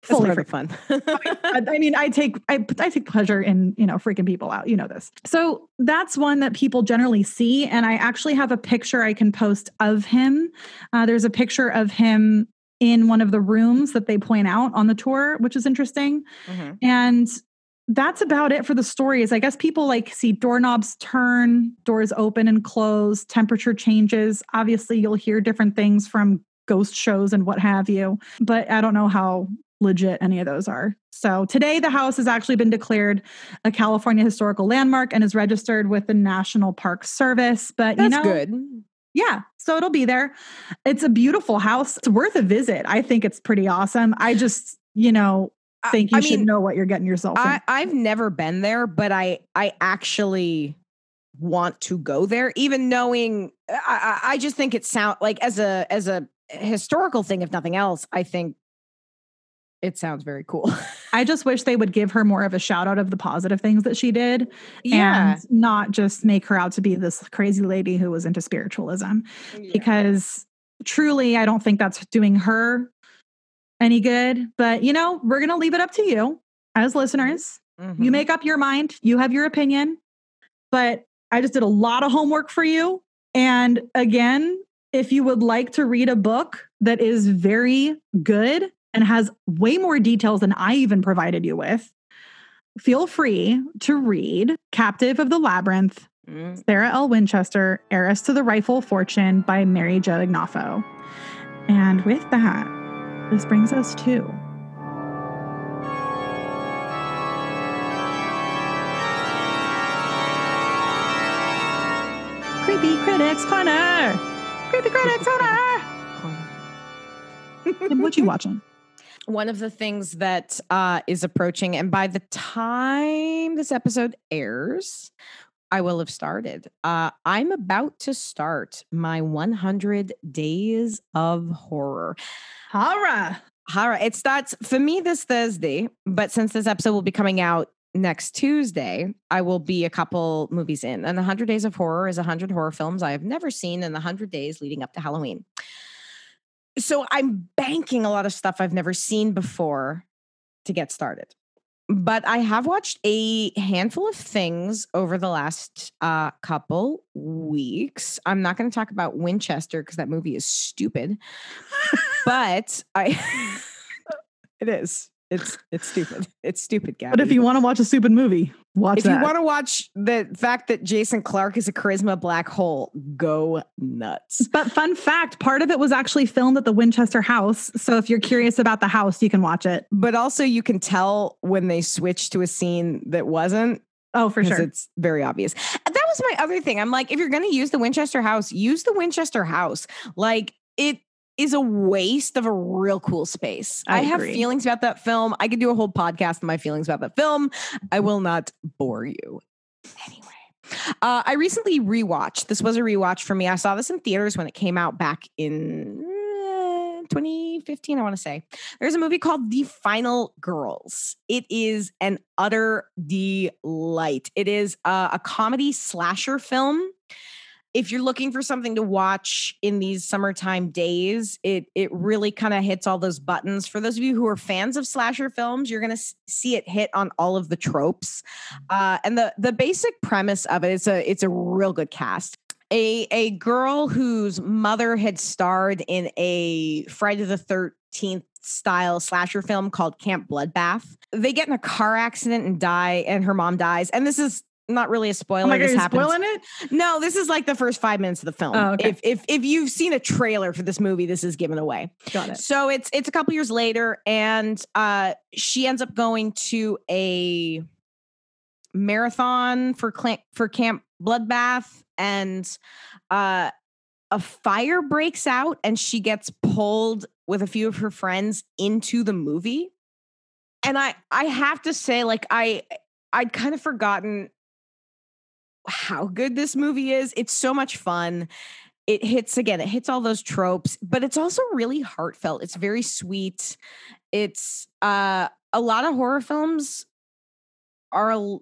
Fully freaked fun. I I mean, I take I, I take pleasure in you know freaking people out. You know this. So that's one that people generally see, and I actually have a picture I can post of him. Uh, there's a picture of him in one of the rooms that they point out on the tour, which is interesting. Mhm. And that's about it for the stories. I guess people like see doorknobs turn, doors open and close, temperature changes. Obviously, you'll hear different things from ghost shows and what have you, but I don't know how legit any of those are. So today, the house has actually been declared a California historical landmark and is registered with the National Park Service. But That's you know, good. yeah, so it'll be there. It's a beautiful house. It's worth a visit. I think it's pretty awesome. I just, you know, think you I should mean, know what you're getting yourself. I, I've never been there, but I I actually want to go there, even knowing uh, I, I I just think it sound like as a as a historical thing, if nothing else, I think it sounds very cool. I just wish they would give her more of a shout out of the positive things that she did yeah, and not just make her out to be this crazy lady who was into spiritualism because truly I don't think that's doing her any good. But you know, we're going to leave it up to you as listeners. You Mhm. make up your mind, you have your opinion. But I just did a lot of homework for you. And again, if you would like to read a book that is very good and has way more details than I even provided you with, feel free to read Captive of the Labyrinth, Mm. Sarah L. Winchester, Heiress to the Rifle Fortune by Mary Jo Ignoffo. And with that, this brings us to Creepy Critics Corner. Creepy Critics Corner. And what you watching? One of the things that uh, is approaching, and by the time this episode airs, I will have started. Uh, I'm about to start my 100 Days of Horror. Horror. Horror. It starts for me this Thursday, but since this episode will be coming out next Tuesday, I will be a couple movies in. And 100 Days of Horror is 100 horror films I have never seen in the 100 days leading up to Halloween. So I'm banking a lot of stuff I've never seen before to get started. But I have watched a handful of things over the last uh, couple weeks. I'm not going to talk about Winchester because that movie is stupid but I it is. It's it's stupid. It's stupid, Gabby. But if you want to watch a stupid movie, watch it. if that. you want to watch the fact that Jason Clarke is a charisma black hole, go nuts. But fun fact, part of it was actually filmed at the Winchester House. So if you're curious about the house, you can watch it. But also you can tell when they switch to a scene that wasn't Oh, for sure. it's very obvious. That was my other thing. I'm like, if you're going to use the Winchester house, use the Winchester house. Like it is a waste of a real cool space. I I, have feelings about that film. I could do a whole podcast on my feelings about that film. I will not bore you. Anyway, uh, I recently rewatched. This was a rewatch for me. I saw this in theaters when it came out back in uh, 2015, I want to say. There's a movie called The Final Girls. It is an utter delight. It is uh, a comedy slasher film. If you're looking for something to watch in these summertime days, it it really kind of hits all those buttons. For those of you who are fans of slasher films, you're going to see it hit on all of the tropes. Uh, and the the basic premise of it is a it's a real good cast a a girl whose mother had starred in a Friday the 13th style slasher film called Camp Bloodbath. They get in a car accident and die and her mom dies. And this is not really a spoiler. oh my God, this happens. spoiling it? No, this is like the first 5 minutes of the film. Oh, okay. If if if you've seen a trailer for this movie, this is given away. Got it. So it's it's a couple years later, and uh, she ends up going to a marathon for cla- for Camp Bloodbath, and uh, a fire breaks out, and she gets pulled with a few of her friends into the movie. And I I have to say, like I I'd kind of forgotten how good this movie is. It's so much fun it hits again it hits all those tropes but it's also really heartfelt it's very sweet it's uh a lot of horror films are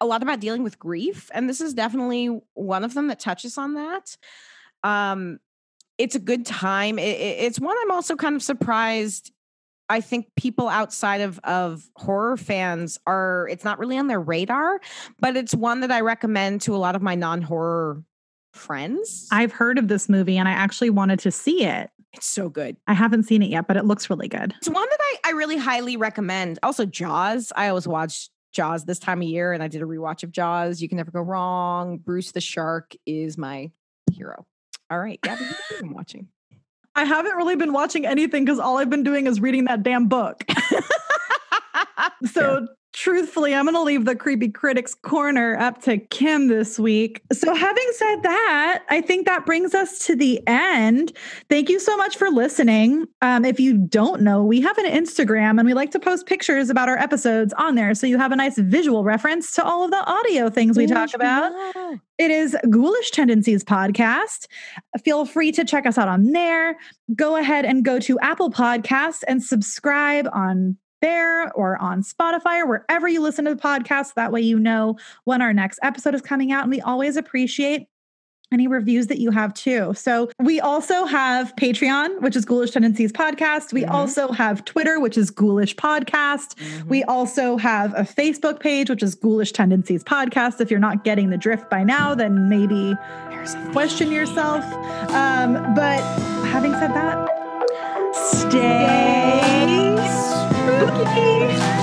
a lot about dealing with grief, and this is definitely one of them that touches on that. Um, it's a good time. It, it's one I'm also kind of surprised. I think people outside of of horror fans are. It's not really on their radar, but it's one that I recommend to a lot of my non horror friends. I've heard of this movie, and I actually wanted to see it. It's so good. I haven't seen it yet, but it looks really good. It's one that I, I really highly recommend. Also, Jaws. I always watch Jaws this time of year, and I did a rewatch of Jaws. You can never go wrong. Bruce the Shark is my hero. All right, Gabby, what have you been watching? I haven't really been watching anything because all I've been doing is reading that damn book. so truthfully, I'm going to leave the creepy critics corner up to Kim this week. So, having said that, I think that brings us to the end. Thank you so much for listening. Um, if you don't know, we have an Instagram and we like to post pictures about our episodes on there. So, you have a nice visual reference to all of the audio things we talk about. It is Ghoulish Tendencies Podcast. Feel free to check us out on there. Go ahead and go to Apple Podcasts and subscribe on there or on Spotify or wherever you listen to the podcast. That way you know when our next episode is coming out. And we always appreciate any reviews that you have too. So we also have Patreon, which is Ghoulish Tendencies Podcast. We mm-hmm. also have Twitter, which is Ghoulish Podcast. Mm-hmm. We also have a Facebook page, which is Ghoulish Tendencies Podcast. If you're not getting the drift by now, then maybe question yourself. Um, but having said that, stay spooky.